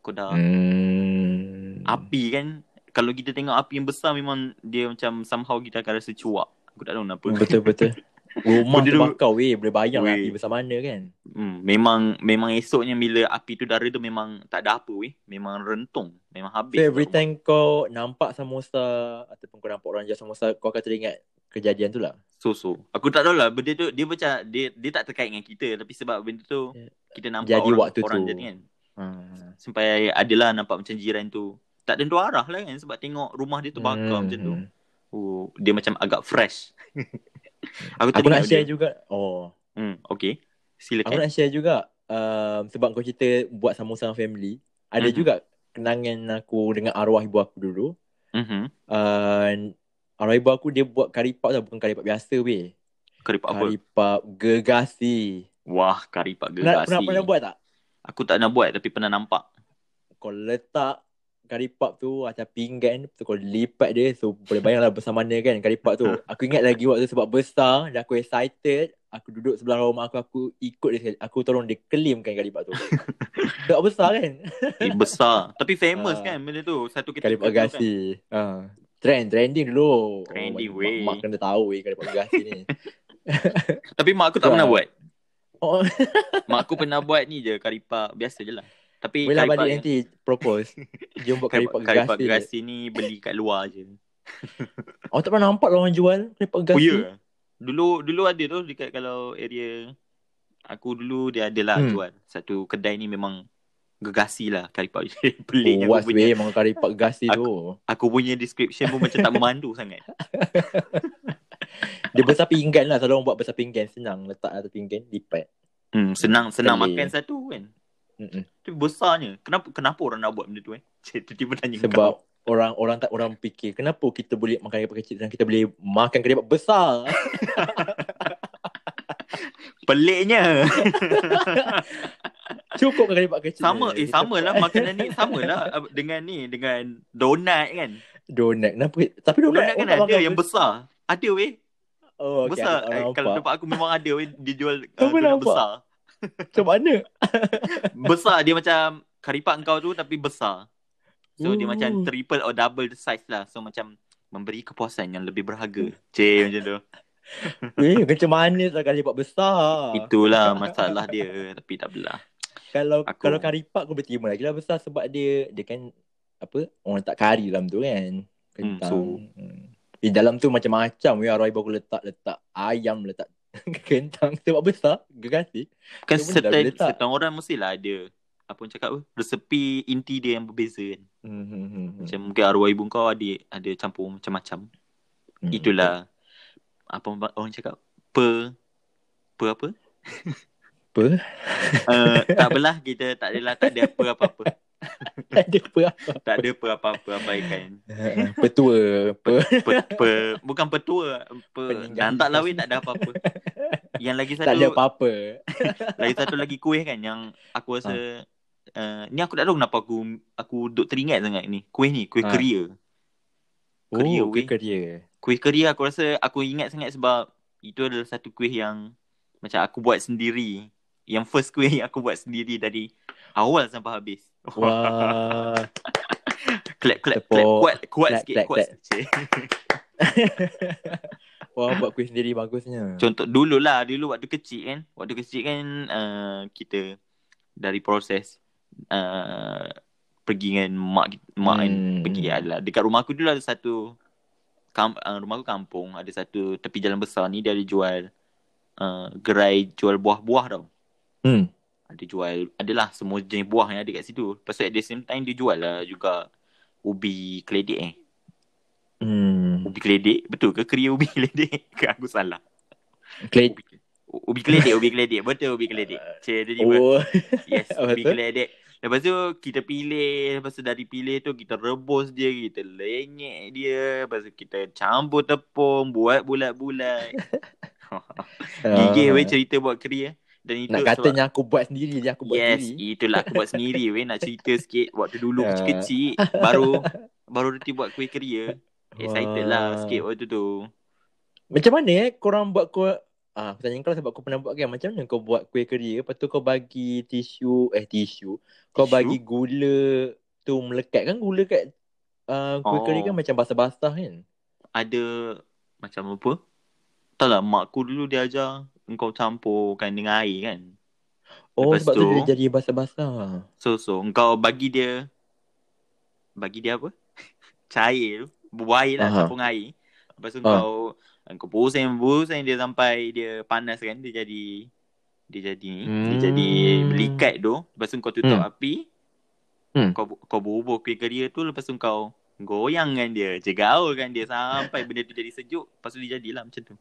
Kau dah Hmm. api kan kalau kita tengok api yang besar memang dia macam somehow kita akan rasa cuak. Aku tak tahu kenapa. Betul-betul. Rumah Benda tu- terbakar weh. Boleh bayang Weh. api besar mana kan? Hmm, memang memang esoknya bila api tu dara tu memang tak ada apa weh. Memang rentung. Memang habis. So every rumah. time kau nampak samosa ataupun kau nampak orang jual samosa, kau akan teringat kejadian tu lah. So-so. Aku tak tahu lah benda tu dia macam dia dia tak terkait dengan kita tapi sebab benda tu Ya. kita nampak Jadi orang, waktu orang tu. jadi kan. Hmm. Sampai adalah nampak macam jiran tu. Tak tentu arah lah kan sebab tengok rumah dia tu bakar Hmm, macam tu. hmm. Oh, dia macam agak fresh. aku Aku nak share dia. juga. Oh. Hmm, okay. Aku Silakan. nak share juga. Um, sebab kau cerita buat samosa dengan family. Ada Mhm. juga kenangan aku dengan arwah ibu aku dulu. Mhm. Uh, arwah ibu aku dia buat kari pap tau. Bukan kari pap biasa weh. Kari pak apa? Kari pap gegasi. Wah, kari pak Pernah, gegasi. pernah, pernah buat tak? Aku tak nak buat tapi pernah nampak. Kau letak kari pap tu atas pinggan. Tu kau lipat dia. So boleh bayang lah besar mana kan kari pap tu. Aku ingat lagi waktu sebab besar. Dan aku excited. Aku duduk sebelah rumah aku. Aku ikut dia. Aku tolong dia kelimkan kari pap tu. Sebab besar kan? Eh, besar. tapi famous Ah. kan benda tu. Satu ketika Kari tu pap kan. gasi. Trend, trending dulu. Trending, oh, weh. Mak, mak kena tahu weh pap gasi ni. Tapi mak aku tak pernah buat. Oh, Mak aku pernah buat ni je kari pak biasa je lah. Tapi kari balik pak nanti propose. Jom buat kari, kari pap kari pak gasi. je. gerasi ni beli kat luar je. Oh, tak pernah nampak lah orang jual kari pap Oh ya. Dulu dulu ada tu dekat kalau area aku dulu dia ada lah Hmm. jual. Satu kedai ni memang gegasi lah kari pak. Peliknya Oh, aku punya. weh memang kari pap gasi tu. Aku punya description pun macam tak memandu sangat. Dia besar pinggan lah. Selalu orang buat besar pinggan. Senang letak atas pinggan. Lipat. Hmm, senang senang Pelik. makan satu kan. Mm-mm. Tapi besarnya. Kenapa kenapa orang nak buat benda tu eh? Tiba-tiba tanya Sebab kau. orang orang tak orang fikir kenapa kita boleh makan kari pap kecil dan kita boleh makan kari pap besar. Peliknya. Cukup kari pap kecil. sama eh Kita sama lah makanan ni sama lah ab- dengan ni dengan donat kan. Donat. Kenapa? Tapi donat, Donat kan ada yang besar. Ada weh. Oh, okay, besar. Aku, Eh, orang kalau tempat aku memang ada weh dia jual uh, pun donat nampak? besar. Macam mana? Besar dia macam karipak kau tu tapi besar. So dia Ooh. macam triple or double the size lah. So macam memberi kepuasan yang lebih berharga. Cik macam tu. Eh, macam mana tak kari pap besar? Itulah masalah dia. Tapi tak apalah. Kalau Aku- kalau kari pap aku boleh terima lagi lah besar sebab dia dia kan apa orang letak kari dalam tu kan. Kentang. so- Hmm. Di dalam tu macam-macam ya ibu aku letak letak ayam letak kentang sebab besar gerasi. Kan tak? certain orang mestilah ada apa orang cakap apa? Resepi inti dia yang berbeza kan. Hmm, hmm, hmm, hmm. Macam mungkin arwah ibu kau ada ada campur macam-macam. Hmm. Itulah apa orang cakap per per apa? Apa? Uh, tak apalah kita tak adalah tak ada apa apa-apa. Tak ada apa-apa. Tak ada apa apa-apa abaikan. Petua. Pe. Pe, pe, bukan petua, pe, dan tak lawi tak ada apa-apa. Yang lagi satu Tak ada apa-apa. lagi satu lagi kuih kan yang aku rasa uh, ni aku tak tahu kenapa aku aku duk teringat sangat ni. Kuih ni, kuih Ha. keria. Keria, Oh, weh. ke kerja. Kuih keria aku rasa aku ingat sangat sebab itu adalah satu kuih yang macam aku buat sendiri. Yang first kuih yang aku buat sendiri dari awal sampai habis. Wah. clap clap clap kuat kuat Clap, sikit clap, kuat clap. sikit. Wah, buat kuih sendiri bagusnya. Contoh dulu lah dulu waktu kecil kan. Waktu kecil kan uh, kita dari proses uh, pergi dengan mak mak kan Hmm. pergi adalah dekat rumah aku dulu ada satu kam, uh, rumah aku kampung ada satu tepi jalan besar ni dia ada jual uh, gerai jual buah-buah tau. Hmm. Ada jual adalah semua jenis buah yang ada kat situ. Lepas tu at the same time dia jual lah juga ubi keledek eh. Hmm. Ubi keledek betul ke keria ubi keledek? Ke aku salah. Kled. Ubi, ubi keledek, ubi keledek. Betul ubi keledek. Cik, dia tiba. Oh. Yes, ubi keledek. Lepas tu kita pilih, lepas tu dari pilih tu kita rebus dia, kita lenyek dia, lepas tu kita campur tepung, buat bulat-bulat. Gigih weh cerita buat keria. Dan itu. Nak katanya aku buat sendiri je aku buat yes, sendiri. itulah aku buat sendiri weh nak cerita sikit waktu dulu Ya. kecil-kecil baru baru reti buat kuih keria. Excited lah Wah. sikit waktu tu. Macam mana eh korang buat kau Ah, aku tanya kau sebab kau pernah buat kan Macam mana kau buat kuih keria Lepas tu kau bagi tisu Eh tisu Kau Tisu? bagi gula Tu melekat kan gula kat uh, Kuih Oh. keria kan macam basah-basah kan Ada macam apa? Tak lah, mak aku dulu dia ajar engkau campurkan dengan air kan. Oh Lepas sebab tu, tu- dia jadi basah-basah So so engkau bagi dia bagi dia apa? Cair. Buah air lah, campur air. Lepas tu Ah. engkau engkau pusing pusing dia sampai dia panas kan dia jadi dia jadi ni, dia Hmm. jadi melikat tu. Lepas tu kau tutup Hmm. api. Hmm. Kau kau bubur kuih keria tu lepas tu kau goyangkan dia, cegaulkan dia sampai benda tu jadi sejuk. Lepas tu dia jadilah macam tu.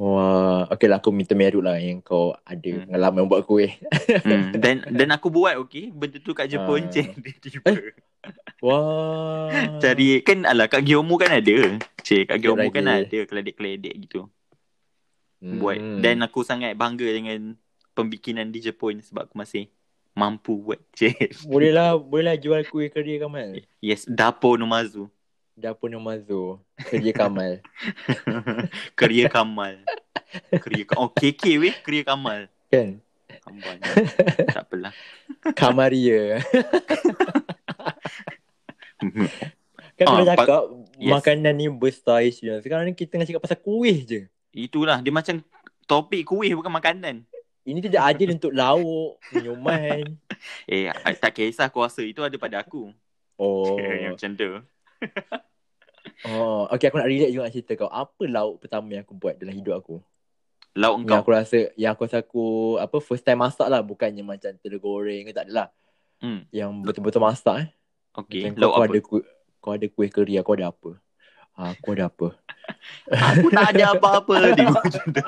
Wah Okay lah aku minta merut lah Yang kau ada Hmm. pengalaman buat kuih Hmm. Dan dan aku buat okey, benda tu kat Jepun Ah. cik dia tiba. Eh. Wah Cari kan alah kat Gyomu kan ada. Cik kat Gyomu kan Rajin. ada keledek-keledek gitu. Hmm. Buat dan aku sangat bangga dengan pembikinan di Jepun sebab aku masih mampu buat. Cik. Boleh lah Boleh lah jual kuih keria Kamal Yes, Dapo Nomazu. Dapur Nomazo Kerja Kamal Kerja Kamal. Kerja Kamal. Oh, KK weh, Kerja Kamal. Kan Kamal. tak apalah. Kamaria Kan Ah, aku dah pa- cakap yes. Makanan ni besar isu Sekarang ni kita tengah cakap pasal kuih je Itulah, dia macam topik kuih bukan makanan. Ini tidak adil untuk lauk Minuman Eh, tak kisah kuasa itu ada pada aku. Oh Yang macam tu. Oh Okay aku nak relate juga nak cerita kau Apa lauk pertama yang aku buat dalam hidup aku Lauk Yang engkau. aku rasa Yang aku rasa aku Apa first time masak lah Bukannya macam telur goreng ke tak adalah Hmm. Yang betul-betul masak eh Okay, Macam lauk kau, kau apa? ada kuih Kau ada kuih keri Aku ada apa ha, Aku ada apa Aku tak ada apa-apa. Dia macam tu.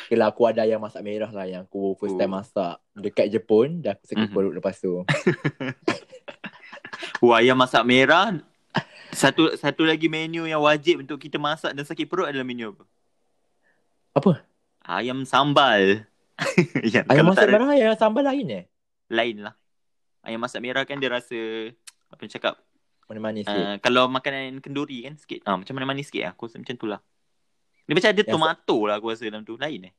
Okay lah aku ada ayam masak merah lah Yang aku first time Oh. masak Dekat Jepun Dah aku sakit Mhm. perut lepas tu Wah, ayam masak merah. Satu satu lagi menu yang wajib untuk kita masak dan sakit perut adalah menu apa? Apa? Ayam sambal. yang Ayam masak merah Ayam sambal lain eh lain lah. Ayam masak merah kan dia rasa apa yang cakap Manis-manis sikit uh, kalau makanan kenduri kan sikit ah macam mana manis sikit lah. aku rasa macam tu lah. Dia macam ada Yang- tomato lah aku rasa dalam tu. Lain eh?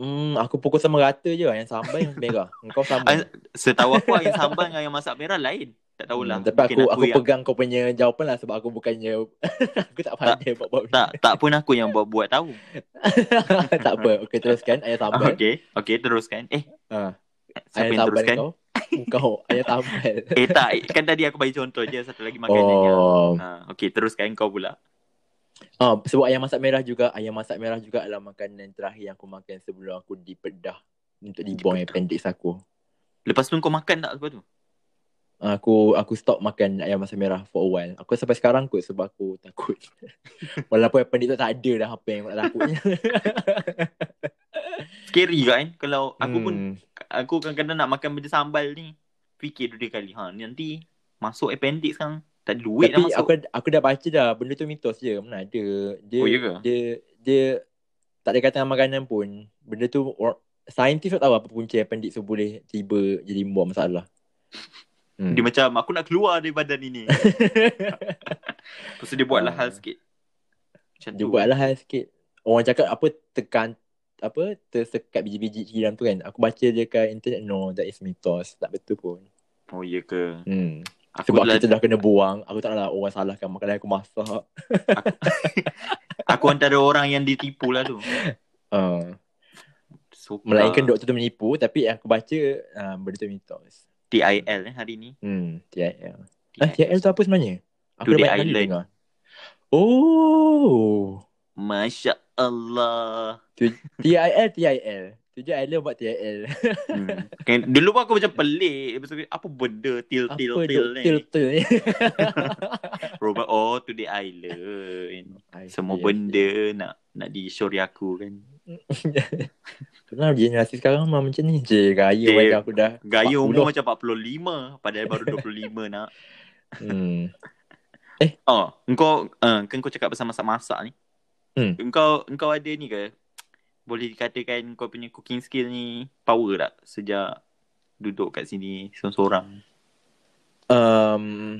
Hmm, aku pukul sama rata je Yang sambal yang merah Engkau sama Ah, Setahu aku ayam sambal dengan ayam masak merah lain. Tak tahulah. Hmm, tapi aku aku yang, pegang kau punya jawapan lah sebab aku bukannya aku tak pandai buat buat tak tak pun aku yang buat-buat tahu. tak apa. Okey teruskan ayam sambal. Okey, okey teruskan. Eh, Ha. siapa yang teruskan? kau. Kau ayam sambal. Eh tak, kan tadi aku bagi contoh je satu lagi makanan yang. Oh. Ha, okey, teruskan kau pula. Ah, sebab ayam masak merah juga, ayam masak merah juga adalah makanan terakhir yang aku makan sebelum aku dipedah untuk dibuang appendix aku. Lepas tu kau makan tak sebab tu? Aku aku stop makan ayam masak merah for a while. Aku sampai sekarang kot sebab aku takut. Walaupun appendix tu tak ada dah apa yang aku nak takutnya. Scary kan Kalau aku pun Hmm. Aku kadang-kadang nak makan benda sambal ni Fikir dua kali ha, Nanti Masuk appendix kan Tak ada duit dah Tapi masuk aku aku dah baca dah benda tu mitos je. Mana ada. Dia Oh, ya ke? dia dia tak ada kata makanan pun. Benda tu or, saintis tak tahu apa punca appendix tu boleh tiba jadi buat masalah. Hmm. Dia macam Aku nak keluar dari badan ini Lepas tu dia buatlah Ah. hal sikit Macam dia tu buatlah hal sikit. Orang cakap apa tekan apa tersekat biji-biji dalam tu kan. Aku baca je kat internet no that is mitos. Tak betul pun. Oh iya ke Hmm. Aku Sebab lah, kita dah kena buang. Aku tak nak lah orang salahkan makanan aku masak. Aku antara orang yang ditipu lah tu Uh, so, melainkan doktor tu menipu tapi aku baca uh, benda tu mitos. TIL eh hari ni Hmm, TIL. Ah, TIL tu apa sebenarnya? Aku Today dah Island. dengar. Oh. Masya Allah TIL, TIL. Tu je Island buat TIL. hmm. kan, Dulu pun aku macam pelik Apa benda til-til apa til duk ni til-til ni? Robot Oh Today Island Semua benda nak nak disyori aku kan Kenapa generasi sekarang mah macam ni je. Gaya Eh, macam aku dah. Gaya 40. umur macam 45 Padahal baru 25 nak Hmm. Oh Engkau uh, Kan kau cakap pasal masak-masak ni Hmm. Engkau Engkau ada ni ke Boleh dikatakan Kau punya cooking skill ni Power tak Sejak Duduk kat sini Seorang-seorang Um,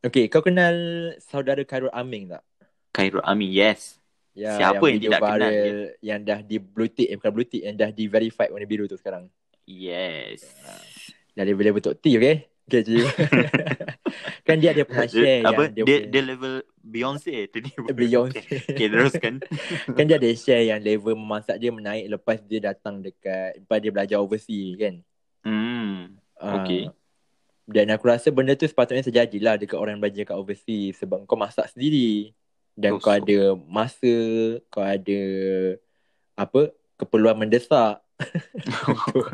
okay, kau kenal saudara Khairul Aming tak? Khairul Amin Yes Ya, Siapa yang video tidak kenal viral Yang dah di blue tick, eh, bukan blue tick, yang dah di verified warna biru tu sekarang. Yes Dah level top T, okay? Okay, Cik. kan dia ada pernah share Apa yang dia, dia, punya- dia level Beyonce tadi Beyonce. Okay teruskan kan dia ada share yang level memasak dia menaik lepas dia datang dekat lepas dia belajar overseas kan. Hmm Ah, Okay. Dan aku rasa benda tu sepatutnya terjadilah dekat orang yang belajar kat overseas sebab kau masak sendiri dan Oh, kau so- ada masa, kau ada apa keperluan mendesak untuk,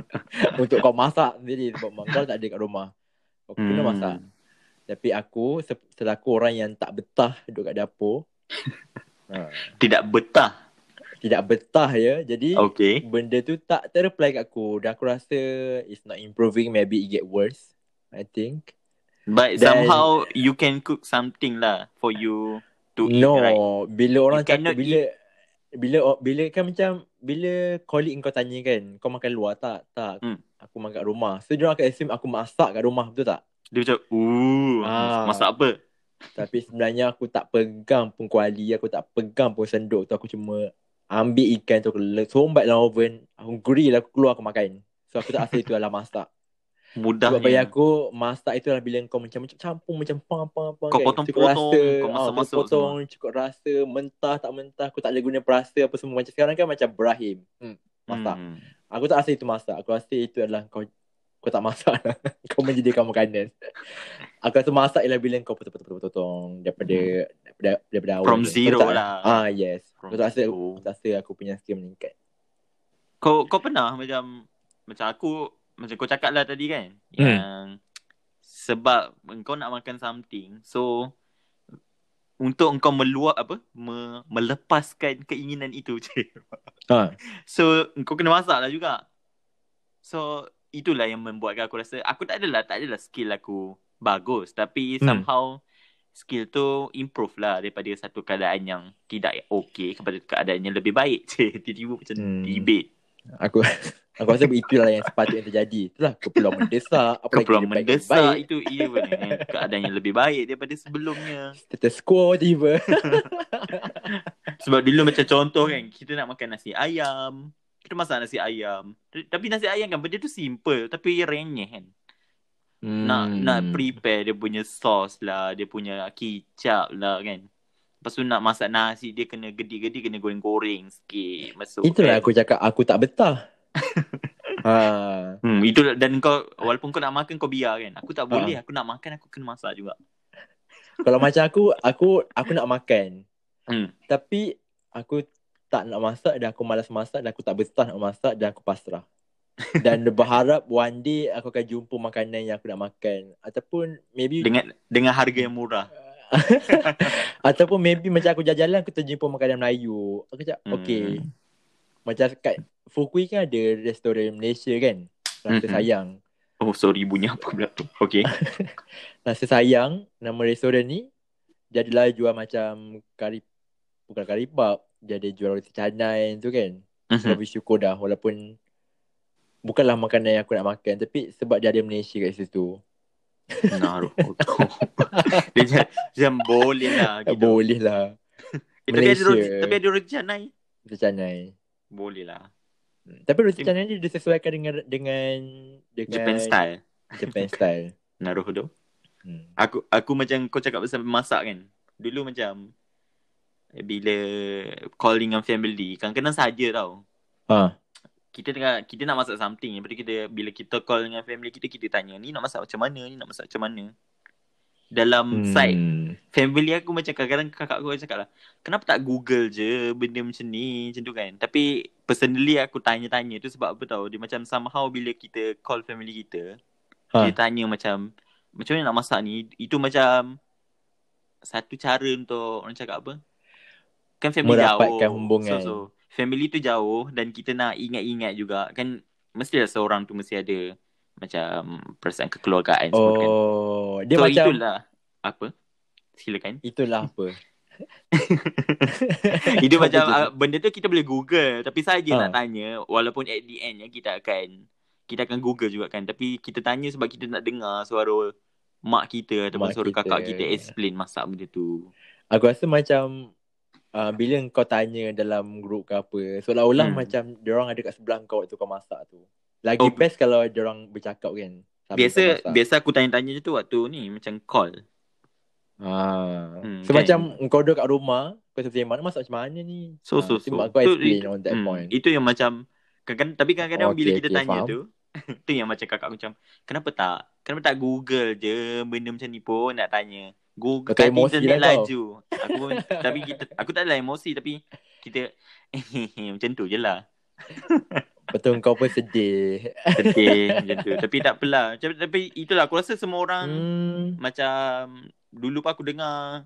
untuk kau masak sendiri sebab mak kau tak ada kat rumah. Kau kena Hmm. masak. Tapi aku se- selaku orang yang tak betah duduk kat dapur. ha, Tidak betah tidak betah ya. Jadi Okay benda tu tak terreply kat aku. Dan aku rasa it's not improving. Maybe it get worse. I think. But Then- somehow You can cook something lah For you To eat no, right bila orang You cakap bila bila bila kan macam bila colleague kau tanya kan, kau makan luar tak? Tak. Hmm. Aku makan kat rumah. So dia orang akan assume aku masak kat rumah, betul tak? Dia macam Ooh Ah. Masak apa Tapi sebenarnya aku tak pegang pun kuali, aku tak pegang pun sendok tu. Aku cuma ambil ikan tu, aku sombat dalam oven, aku grill, aku keluar, aku makan. So aku tak rasa itu adalah masak. Mudah Sebab bagi aku masak itu adalah bila kau macam macam campur macam pam pam pam Kau potong-potong, kau ah, masak-masak potong cukup rasa. Mentah tak mentah aku tak boleh guna perasa apa semua. Macam sekarang kan macam Brahim hmm, masak. Hmm. aku tak rasa itu masak. Aku rasa itu adalah kau kau tak masak. Lah. kau menjadikan makanan aku rasa masak ialah bila kau potong-potong daripada daripada daripada awal. From zero Kau tak- lah. ah yes. From aku tak rasa aku tak rasa aku punya skill meningkat. Kau kau pernah macam Macam aku Macam kau cakap lah tadi kan Hmm. Yang Sebab Kau nak makan something So Untuk engkau meluap apa me, Melepaskan keinginan itu je ha So kau kena masak lah juga So Itulah yang membuatkan aku rasa Aku tak adalah Tak adalah skill aku Bagus Tapi Hmm. somehow Skill tu improve lah Daripada satu keadaan yang Tidak okay Kepada keadaan yang lebih baik Tiba-tiba macam Hmm. debate aku aku rasa itulah yang sepatutnya terjadi. Itulah keperluan mendesak apa Keperluan lagi lebih mendesak baik? itu Ia pun eh, Keadaan yang lebih baik Daripada sebelumnya. Status quo tiba Sebab dulu macam contoh kan Kita nak makan nasi ayam. Kita masak nasi ayam. Tapi nasi ayam kan Benda tu simple Tapi renyeh kan. Nak Hmm. nak prepare dia punya sauce lah, dia punya kicap lah kan. Lepas tu nak masak nasi dia kena gedi-gedi kena goreng-goreng sikit masuk. itulah kan. aku cakap aku tak betah ha Hmm, itu dan kau walaupun kau nak makan kau biar kan. Aku tak Ha. boleh, aku nak makan aku kena masak juga. kalau macam aku aku aku nak makan Hmm. tapi aku tak nak masak dan aku malas masak dan aku tak betah nak masak dan aku pasrah dan berharap one day aku akan jumpa makanan yang aku nak makan ataupun maybe Dengan dengan harga yang murah. ataupun maybe macam aku jalan-jalan aku terjumpa makanan Melayu aku cakap Hmm. okay macam kat Fukui kan ada restoran Malaysia kan. Rasa Mhm. sayang. Oh sorry bunyi apa pula tu. Okay. Rasa sayang nama restoran ni dia adalah jual macam kari bukan kari pap, dia ada jual roti canai tu kan. So Mhm. bersyukur dah walaupun bukanlah makanan yang aku nak makan tapi sebab dia ada Malaysia kat situ. Naruhodo. Dia macam, macam boleh lah gitu. boleh lah Eh, tapi, ada tapi ada roti canai. Boleh lah. Hmm. Tapi roti canai ni disesuaikan dengan dengan dengan Japan style. Japan style. Naruhodo. Hmm. Aku aku macam kau cakap pasal masak kan. Dulu macam eh, bila calling dengan family, kadang-kadang saja tau. Ha. Kita tengah kita nak masak something, tu kita bila kita call dengan family kita kita tanya, ni nak masak macam mana, ni nak masak macam mana. Dalam hmm. side family aku macam kadang-kadang kakak aku cakap lah, kenapa tak Google je benda macam ni, macam tu kan. Tapi personally aku tanya-tanya tu sebab apa tau, dia macam somehow bila kita call family kita, Ha. dia tanya macam macam mana nak masak ni itu macam satu cara untuk orang cakap apa kan family Merapatkan jauh hubungan. so, so family tu jauh dan kita nak ingat-ingat juga kan mestilah seorang tu mesti ada macam perasaan kekeluargaan kan Oh, dia so macam itulah. apa silakan itulah apa. itu macam uh, benda tu kita boleh google tapi saja Ha. nak tanya walaupun at the end ya kita akan kita akan google juga kan tapi kita tanya sebab kita nak dengar suara mak kita ataupun Mak suara kita. kakak kita explain masak benda tu Aku rasa macam uh, bila kau tanya dalam grup ke apa, seolah-olah Hmm. macam dia orang ada kat sebelah kau waktu kau masak tu. Lagi Oh. best kalau dia orang bercakap kan. biasa biasa aku tanya-tanya je tu waktu ni macam call Ha. Hmm, so kan? macam kau duduk kat rumah, kau macam mana masak macam mana ni? so Ah, so nanti so kau Tu- explain itu- on that hmm, point. itu yang macam kadang tapi kadang-kadang Okay, bila kita okay, tanya faham. tu tu yang macam kakak macam kenapa tak kenapa tak google je benda macam ni pun nak tanya Google kan emosi lah laju aku pun tapi kita aku tak adalah emosi tapi kita macam tu je lah Betul kau pun sedih. sedih macam tu tapi tak apalah Macam- tapi itulah aku rasa semua orang Hmm. macam dulu pun aku dengar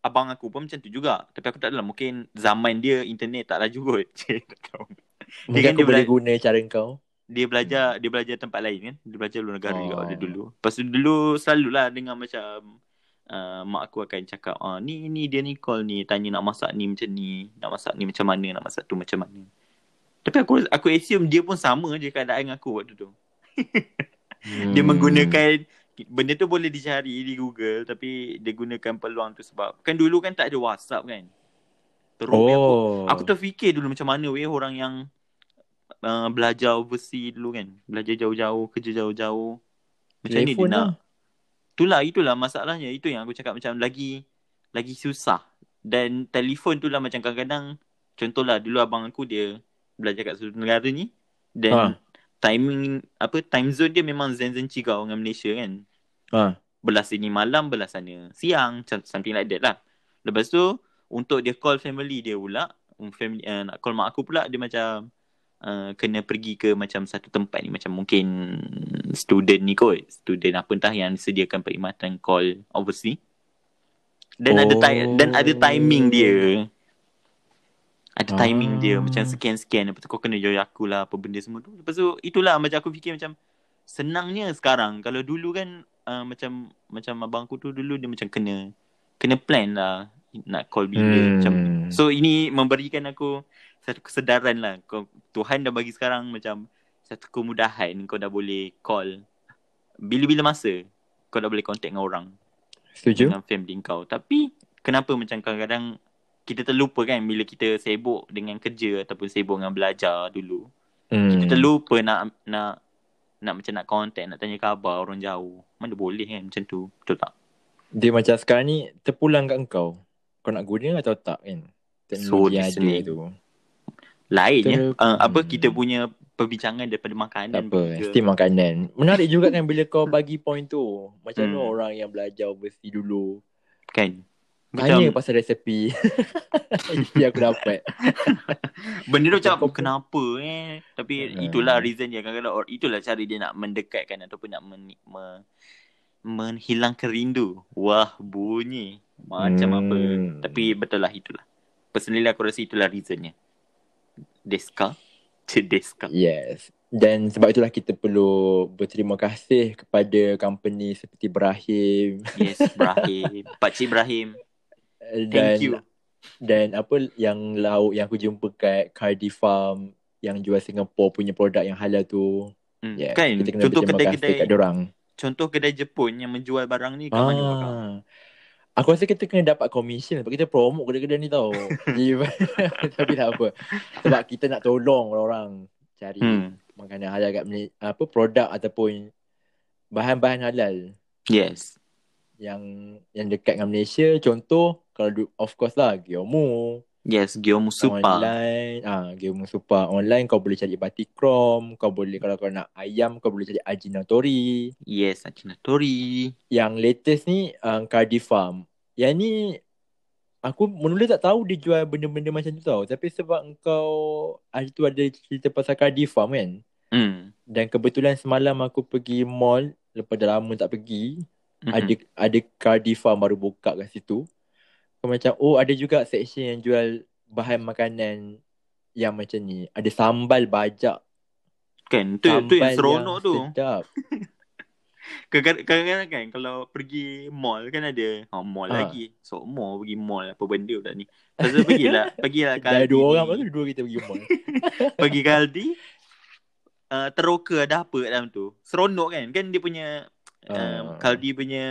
abang aku pun macam tu juga tapi aku tak adalah mungkin zaman dia internet tak laju kot Cik, tak tahu. Mungkin kan aku dia boleh bela- guna cara kau. dia belajar dia belajar tempat lain kan dia belajar luar negara Oh. juga dia dulu lepas tu dulu selalulah dengar macam uh, mak aku akan cakap ah ni ni dia ni call ni tanya nak masak ni macam ni nak masak ni macam mana nak masak tu macam mana tapi aku aku assume dia pun sama je keadaan aku waktu tu Hmm. dia menggunakan benda tu boleh dicari di Google tapi dia gunakan peluang tu sebab kan dulu kan tak ada WhatsApp kan terus aku Oh. Aku terfikir dulu macam mana weh orang yang uh, belajar overseas dulu kan. Belajar jauh-jauh, kerja jauh-jauh. Macam ni dia nak. Lah. Itulah, itulah masalahnya. Itu yang aku cakap macam lagi lagi susah. Dan telefon tu lah macam kadang-kadang contohlah dulu abang aku dia belajar kat seluruh negara ni dan Ha. timing apa time zone dia memang zen-zen cigau dengan Malaysia kan. Ha. Belah sini malam, belah sana siang, something like that lah. Lepas tu untuk dia call family dia pula, um, family uh, nak call mak aku pula dia macam uh, kena pergi ke macam satu tempat ni macam mungkin student ni kot, student apa entah yang sediakan perkhidmatan call overseas. Dan ada ti- dan ada timing dia. Ada timing dia Ah. macam sekian-sekian lepas tu kau kena join aku lah apa benda semua tu. Lepas tu itulah macam aku fikir macam senangnya sekarang kalau dulu kan uh, macam macam abang aku tu dulu dia macam kena kena plan lah nak call bila Hmm. macam so ini memberikan aku satu kesedaran lah kau Tuhan dah bagi sekarang macam satu kemudahan kau dah boleh call bila-bila masa kau dah boleh contact dengan orang Setuju? dengan family kau tapi kenapa macam kadang-kadang kita terlupa kan bila kita sibuk dengan kerja ataupun sibuk dengan belajar dulu Hmm. kita terlupa nak nak nak macam nak contact nak tanya khabar orang jauh mana boleh kan macam tu betul tak Dia macam sekarang ni terpulang kat kau. Kau nak guna atau tak kan? Teknologi yang ada tu. Lain ya Ter- uh, apa hmm. kita punya perbincangan daripada makanan Tak apa, juga. still makanan. Menarik juga kan bila kau bagi point tu. Macam mana Hmm. orang yang belajar overseas dulu. kan Tanya macam pasal resepi. Itu yang aku dapat. benda tu macam Kau- kenapa eh tapi Hmm. itulah reason dia kadang-kadang or- itulah cara dia nak mendekatkan ataupun nak men, me, menghilangkan rindu wah bunyi macam Hmm. apa tapi betul lah itulah personally aku rasa itulah reasonnya Deska Cerdas kau. Yes. Dan sebab itulah kita perlu berterima kasih kepada company seperti Ibrahim Yes, Ibrahim. Pakcik Ibrahim. dan Thank you. dan apa yang lauk yang aku jumpa kat Cardi Farm yang jual Singapore punya produk yang halal tu. Hmm. Yeah, kan, kita kena contoh berterima kasih kedai-kedai kat dorang. contoh kedai Jepun yang menjual barang ni kat mana? Ah. Aku rasa kita kena dapat commission sebab kita promote kedai-kedai ni tau. Tapi tak apa. Sebab kita nak tolong orang cari Hmm. makanan halal kat Malaysia, apa produk ataupun bahan-bahan halal Yes. yang yang dekat dengan Malaysia. Contoh kalau of course lah Gyomu, Yes, Gyomu Supa. online, ah Gyomu Super online kau boleh cari Batikrom, kau boleh kalau kau nak ayam kau boleh cari Ajinotori. Yes, Achinatori. Yang latest ni um, Cardi Farm. Yang ni aku mula tak tahu dia jual benda-benda macam tu tau. Tapi sebab engkau hari tu ada cerita pasal Cardi Farm kan. Hmm. Dan kebetulan semalam aku pergi mall lepas dah lama tak pergi. Mhm. Ada ada Cardi Farm baru buka kat situ. Kau macam oh ada juga section yang jual bahan makanan yang macam ni. Ada sambal bajak. Kan, tu, tu yang Sambal seronok tu. Sedap. Kadang-kadang kan kalau pergi mall kan ada oh, mall Ha. lagi. So mall pergi mall apa benda pula ni. Lepas tu pergilah, pergilah Dah Kaldi. dua orang baru dua kita pergi mall. Pergi Kaldi. Uh, teroka ada apa kat dalam tu. Seronok kan. Kan dia punya um, Ah. Kaldi punya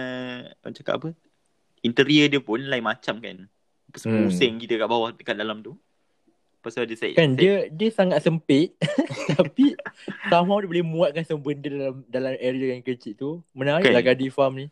orang cakap apa? Interior dia pun lain macam kan. Pusing Hmm. kita kat bawah dekat dalam tu. Tu ada set, Kan dia dia sangat sempit tapi somehow dia boleh muatkan semua benda dalam dalam area yang kecil tu. Menarik Kan? lah Cardi Farm ni.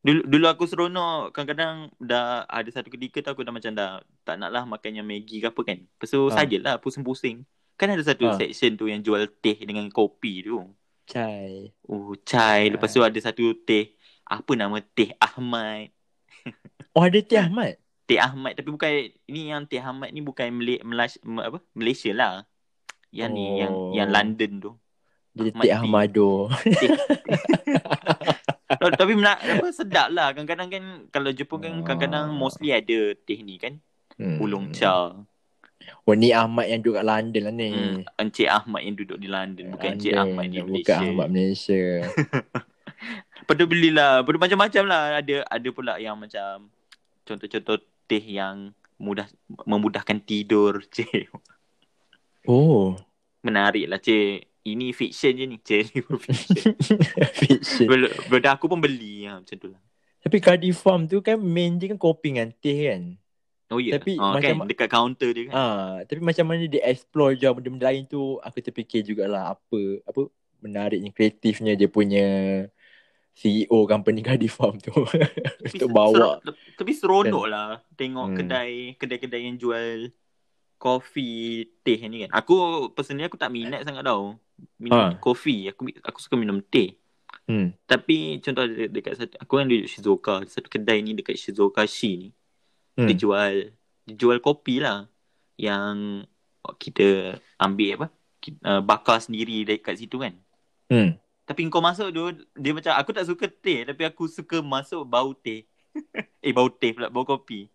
Dulu, dulu aku seronok Kadang-kadang dah ada satu ketika tu aku dah macam dah Tak nak lah makan yang Maggi ke apa kan Lepas tu Ha. sajalah pusing-pusing Kan ada satu Ha. section tu yang jual teh dengan kopi tu Chai. Oh chai Lepas tu ada satu teh Apa nama teh Ahmad Oh ada Teh Ahmad. Teh Ahmad Tapi bukan Ini yang teh Ahmad ni bukan Malay, Malas, apa? Malaysia lah Yang ni Yang Oh. yang London tu Dia Ahmad Teh. Ahmado. Oh, Tapi menak, apa, sedap lah Kadang-kadang kan Kalau Jepun kan Ah. Kadang-kadang mostly ada teh ni kan Hmm. Ulong cha Oh ni Ahmad yang duduk kat London lah ni. Hmm, Encik Ahmad yang duduk di London bukan Encik London, Ahmad di Bukan Malaysia. Ahmad Malaysia. Tu belilah, tu macam-macam lah. Ada ada pula yang macam contoh-contoh teh yang mudah memudahkan tidur, cik. oh. Menarik lah, cik. Ini fiction je ni, cik. Fiction. Fiction. Bel- Benda aku pun beli ha, macam tu lah. Tapi Cardi Farm tu kan main dia kan kopi dengan teh kan. Oh ya, Tapi oh, macam- kan dekat kaunter dia kan. Ah, tapi macam mana dia explore je benda-benda lain tu aku terfikir jugalah apa apa menariknya kreatifnya dia punya CEO company Cardi Farm tu untuk bawa ser- tapi seronok lah tengok Hmm. kedai kedai-kedai yang jual kopi teh ni kan. Aku personally aku tak minat sangat tau minum Ha. kopi. Aku aku suka minum teh. hmm. Tapi contoh de- dekat satu aku kan duduk Shizuoka, satu kedai ni dekat Shizuoka Shi ni. Hmm. Dia jual dia jual kopi lah yang kita ambil apa? Ki- Uh, bakar sendiri dekat situ kan. hmm. Tapi kau masuk tu dia macam aku tak suka teh tapi aku suka masuk bau teh. eh bau teh pula bau kopi.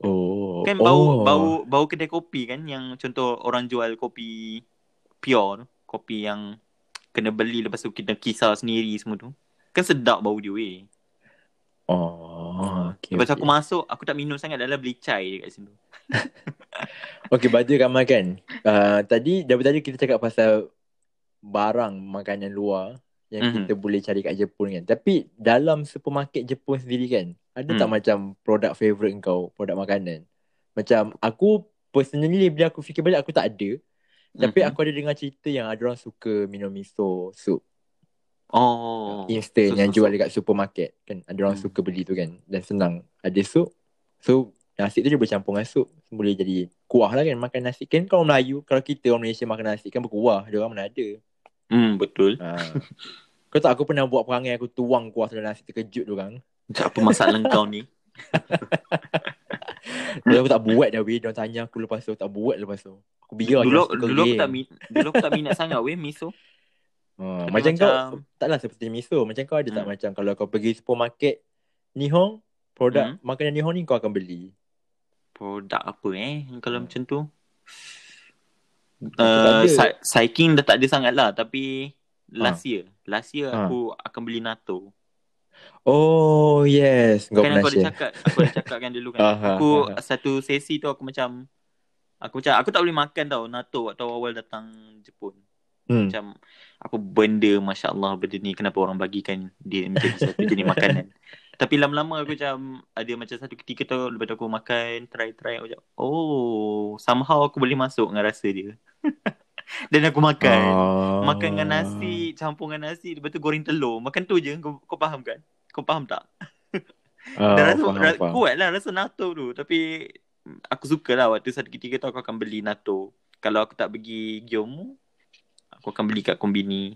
Oh. Kan bau oh. bau bau kedai kopi kan yang contoh orang jual kopi pure tu, kopi yang kena beli lepas tu kita kisar sendiri semua tu. Kan sedap bau dia weh. Oh. Okay, lepas okay. aku masuk aku tak minum sangat dalam beli chai dekat situ. Okay, Baju Kamal kan. Uh, tadi, dari tadi kita cakap pasal barang makanan luar yang Mhm. kita boleh cari kat Jepun kan. Tapi dalam supermarket Jepun sendiri kan, ada tak Hmm. macam produk favourite kau, produk makanan? Macam aku personally bila aku fikir balik aku tak ada. Tapi Mhm. aku ada dengar cerita yang ada orang suka minum miso soup Oh. instant So, yang so, jual dekat supermarket kan. Ada orang Hmm. suka beli tu kan. Dan senang. Ada soup. So nasi tu dia bercampur dengan soup. Boleh jadi kuah lah kan makan nasi. Kan kalau Melayu, kalau kita orang Malaysia makan nasi kan berkuah. Dia orang mana ada. Hmm betul. Ha. Kau tak aku pernah buat perangai aku tuang kuah dalam nasi terkejut dia orang. Macam apa masalah kau ni? Lalu aku tak buat dah weh. Dia orang tanya aku lepas tu. Tak buat lepas tu. Aku biar je dulu kau dulu aku tak dulu aku tak minat sangat weh miso. Ha, Tapi macam, kau macam- taklah seperti miso. Macam kau ada tak Hmm. macam kalau kau pergi supermarket Nihon, produk Hmm. makanan Nihon ni kau akan beli. Produk apa eh kalau Hmm. macam tu? Uh, sa- cycling dah tak ada sangat lah tapi last year, last year Ha. aku akan beli NATO. Oh yes. Kau kan aku ada cakap, aku ada cakap kan dulu kan. Aha, aku aha. satu sesi tu aku macam aku macam aku tak boleh makan tau NATO waktu awal datang Jepun. Hmm. Macam apa benda masya-Allah benda ni kenapa orang bagikan dia menjadi satu jenis makanan. Tapi lama-lama aku macam ada macam satu ketika tu lepas tu aku makan try-try aku macam oh somehow aku boleh masuk dengan rasa dia. Dan aku makan. Oh. Makan dengan nasi, campur dengan nasi, lepas tu goreng telur. Makan tu je, kau, kau faham kan? Kau faham tak? Dan rasa, faham, ra- faham. kuat lah rasa natto tu. Tapi aku suka lah waktu satu ketika tu aku akan beli natto. Kalau aku tak pergi Gyomu, aku akan beli kat kombini.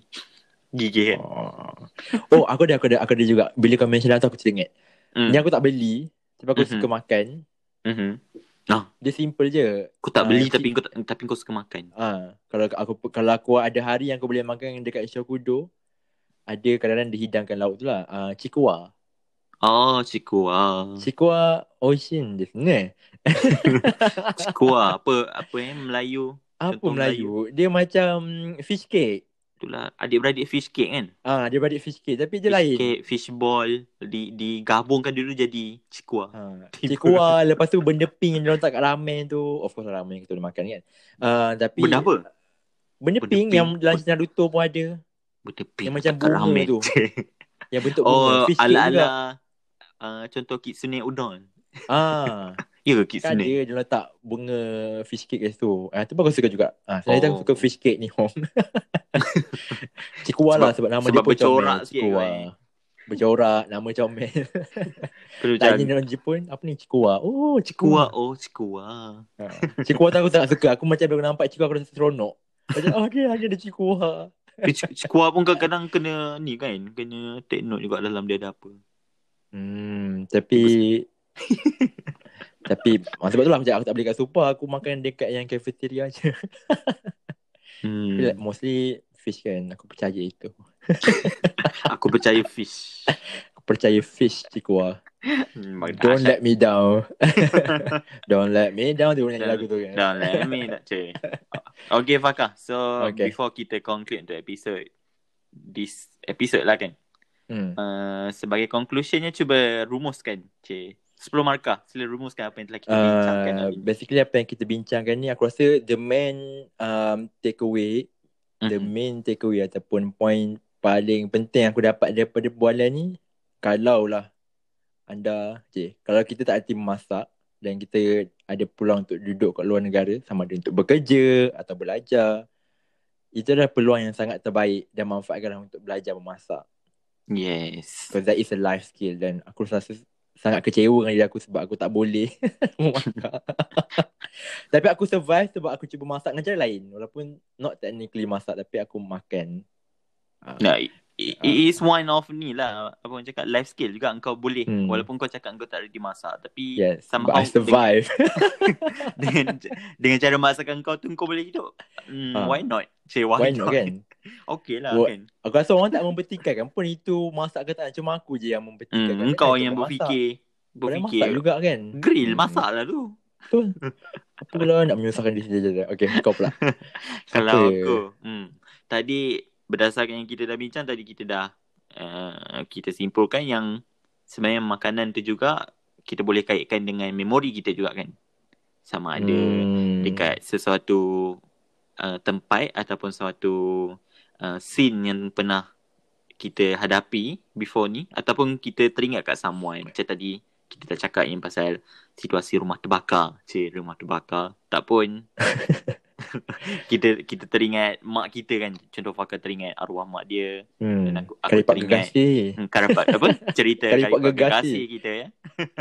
Gigi kan? Oh. oh, aku ada, aku ada, aku ada juga. Bila kau mention tu aku teringat. Hmm. Yang aku tak beli, sebab aku Mhm. suka makan. Mhm. Dia simple je. Aku tak Ah, beli cik- tapi kau tak, tapi kau suka makan. Ah, kalau aku kalau aku ada hari yang aku boleh makan dekat Shokudo, ada kadang-kadang dihidangkan lauk tu lah. Ah, cikua. Oh, cikua. Cikua ocean je ne. Cikua apa apa eh Melayu? Apa Contoh Melayu? Dia macam fish cake. Itulah adik-beradik fish cake kan? Ah, dia balik fish cake tapi dia Fish lain. cake, fish ball di digabungkan dulu jadi cikua. Ha, cikua lepas tu benda pink yang dia letak kat ramen tu. Of course ramen kita boleh makan kan. Ah, tapi Benda apa? Benda, Benda pink, pink. yang dalam Naruto pun ada. Benda pink Yang macam bunga ramen. tu. Yang bentuk bunga. oh, Fish ala-ala uh, contoh kitsune udon. Ah, Ya ke kan kitsune? ada dia letak bunga fish cake kat situ. Ah, tu pun aku suka juga. Ah, saya Oh. suka fish cake ni home. Cikua lah sebab nama sebab dia pun bercorak comel. sikit Cikua. kan. Bercorak, nama comel. Tanya orang Jepun, apa ni Cikua? Oh, cikua, oh cikua. Ha. Cikua tu aku tak suka. Aku macam bila nampak Cikua aku rasa seronok. Macam, oh dia hanya ada Cikua. Cikua pun kadang-kadang kena ni kan, kena take note juga dalam dia ada apa. Hmm, tapi tapi sebab tu lah macam aku tak beli kat super, aku makan dekat yang cafeteria je. Hmm. Like, mostly fish kan. Aku percaya itu. Aku percaya fish. Aku percaya fish Cikua. Hmm, Don't let me down. Don't let me down dia nyanyi lagu tu kan. Don't let me nak cik. Okay Fakah. So Okay. before kita conclude untuk episode this episode lah kan. Hmm. Uh, sebagai conclusionnya cuba rumuskan cik. 10 markah. Sila rumuskan apa yang telah kita bincangkan Uh, hari ni. basically apa yang kita bincangkan ni aku rasa the main um, takeaway the Mhm. main takeaway ataupun point paling penting aku dapat daripada bualan ni kalau lah anda okay, kalau kita tak hati memasak dan kita ada peluang untuk duduk kat luar negara sama ada untuk bekerja atau belajar itu adalah peluang yang sangat terbaik dan manfaatkanlah untuk belajar memasak Yes. because that is a life skill dan aku rasa sangat kecewa dengan diri aku sebab aku tak boleh tapi aku survive sebab aku cuba masak dengan cara lain walaupun not technically masak tapi aku makan. Ah, Nah, it, it is one of ni lah apa orang cakap life skill juga kau boleh Hmm. walaupun kau cakap kau tak ready masak tapi yes, somehow I survive. dengan, dengan dengan cara masakan kau tu kau boleh hidup. Hmm, Ah. why not? Cik, why, Why not kan? Okay lah What- kan. Aku rasa orang tak mempertikaikan pun itu masak ke tak cuma aku je yang mempertikaikan. Hmm, Kan kau yang berfikir berfikir masak juga kan. grill Hmm. masak lah tu. Betul. Apa pula nak menyusahkan diri sendiri. Okay, kau pula. Kalau Apa? aku, hmm, tadi berdasarkan yang kita dah bincang tadi kita dah uh, kita simpulkan yang sebenarnya makanan tu juga kita boleh kaitkan dengan memori kita juga kan. Sama ada Hmm. dekat sesuatu uh, tempat ataupun suatu uh, scene yang pernah kita hadapi before ni ataupun kita teringat kat someone. Macam tadi kita dah cakap yang pasal situasi rumah terbakar. Cik rumah terbakar. Tak pun. Kita kita teringat mak kita kan. Contoh Fakar teringat arwah mak dia. Hmm. dan aku, aku Kalipat teringat gegasi. Hmm, karapat apa? Cerita kalipat gegasi. gegasi kita ya.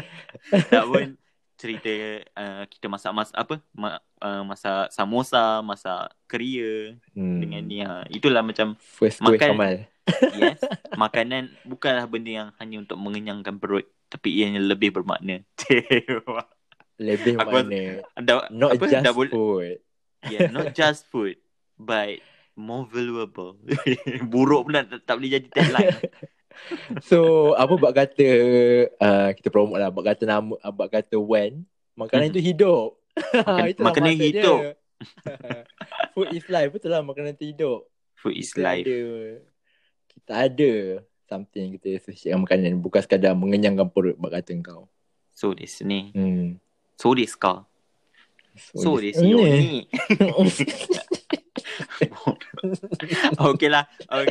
Tak pun cerita uh, kita masak mas apa ma, uh, masak samosa masak keria Hmm. dengan ni ha. itulah macam First Makan- Kamal. yes makanan bukanlah benda yang hanya untuk mengenyangkan perut tapi ianya lebih bermakna Lebih Aku mana. dah, Not apa, just dah boleh, food. yeah, not just food but more valuable buruk pula tak, tak boleh jadi tagline So apa buat kata uh, kita promote lah buat kata nama uh, buat kata when makanan Mhm. itu hidup. Makan- makanan hidup. Food is life betul lah makanan tu hidup. Food is kita life. Ada, kita ada something kita associate dengan makanan bukan sekadar mengenyangkan perut bak kata kau. So desu ne. Hmm. So desu ka? So this- desu yo ni. ni. Okey lah. Uh,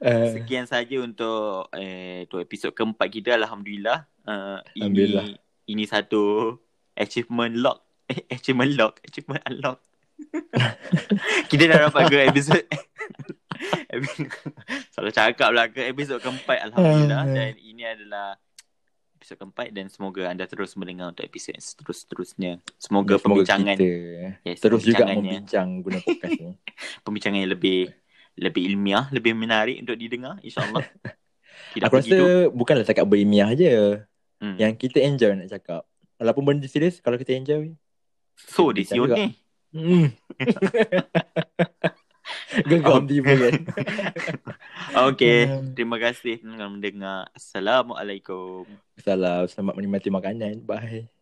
Eh. sekian saja untuk eh, tu episod keempat kita. Alhamdulillah. Uh, Alhamdulillah. Ini, ini satu achievement lock. Eh, achievement lock. Achievement unlock. kita dah dapat ke episod Salah cakap lah ke episod keempat Alhamdulillah Ah. Dan ini adalah episod keempat Dan semoga anda terus mendengar untuk episod yang seterus-terusnya Semoga, perbincangan kita yes, terus juga membincang guna podcast ni. Perbincangan yang lebih Lebih ilmiah Lebih menarik untuk didengar InsyaAllah Tidak Aku rasa begitu bukanlah cakap berilmiah je. hmm. Yang kita enjoy nak cakap. Walaupun benda serius kalau kita enjoy. So bincang Desio juga. ni Hmm. Gegam di kan? Okay. Terima kasih dengan mendengar. Assalamualaikum. Salam. Selamat menikmati makanan. Bye.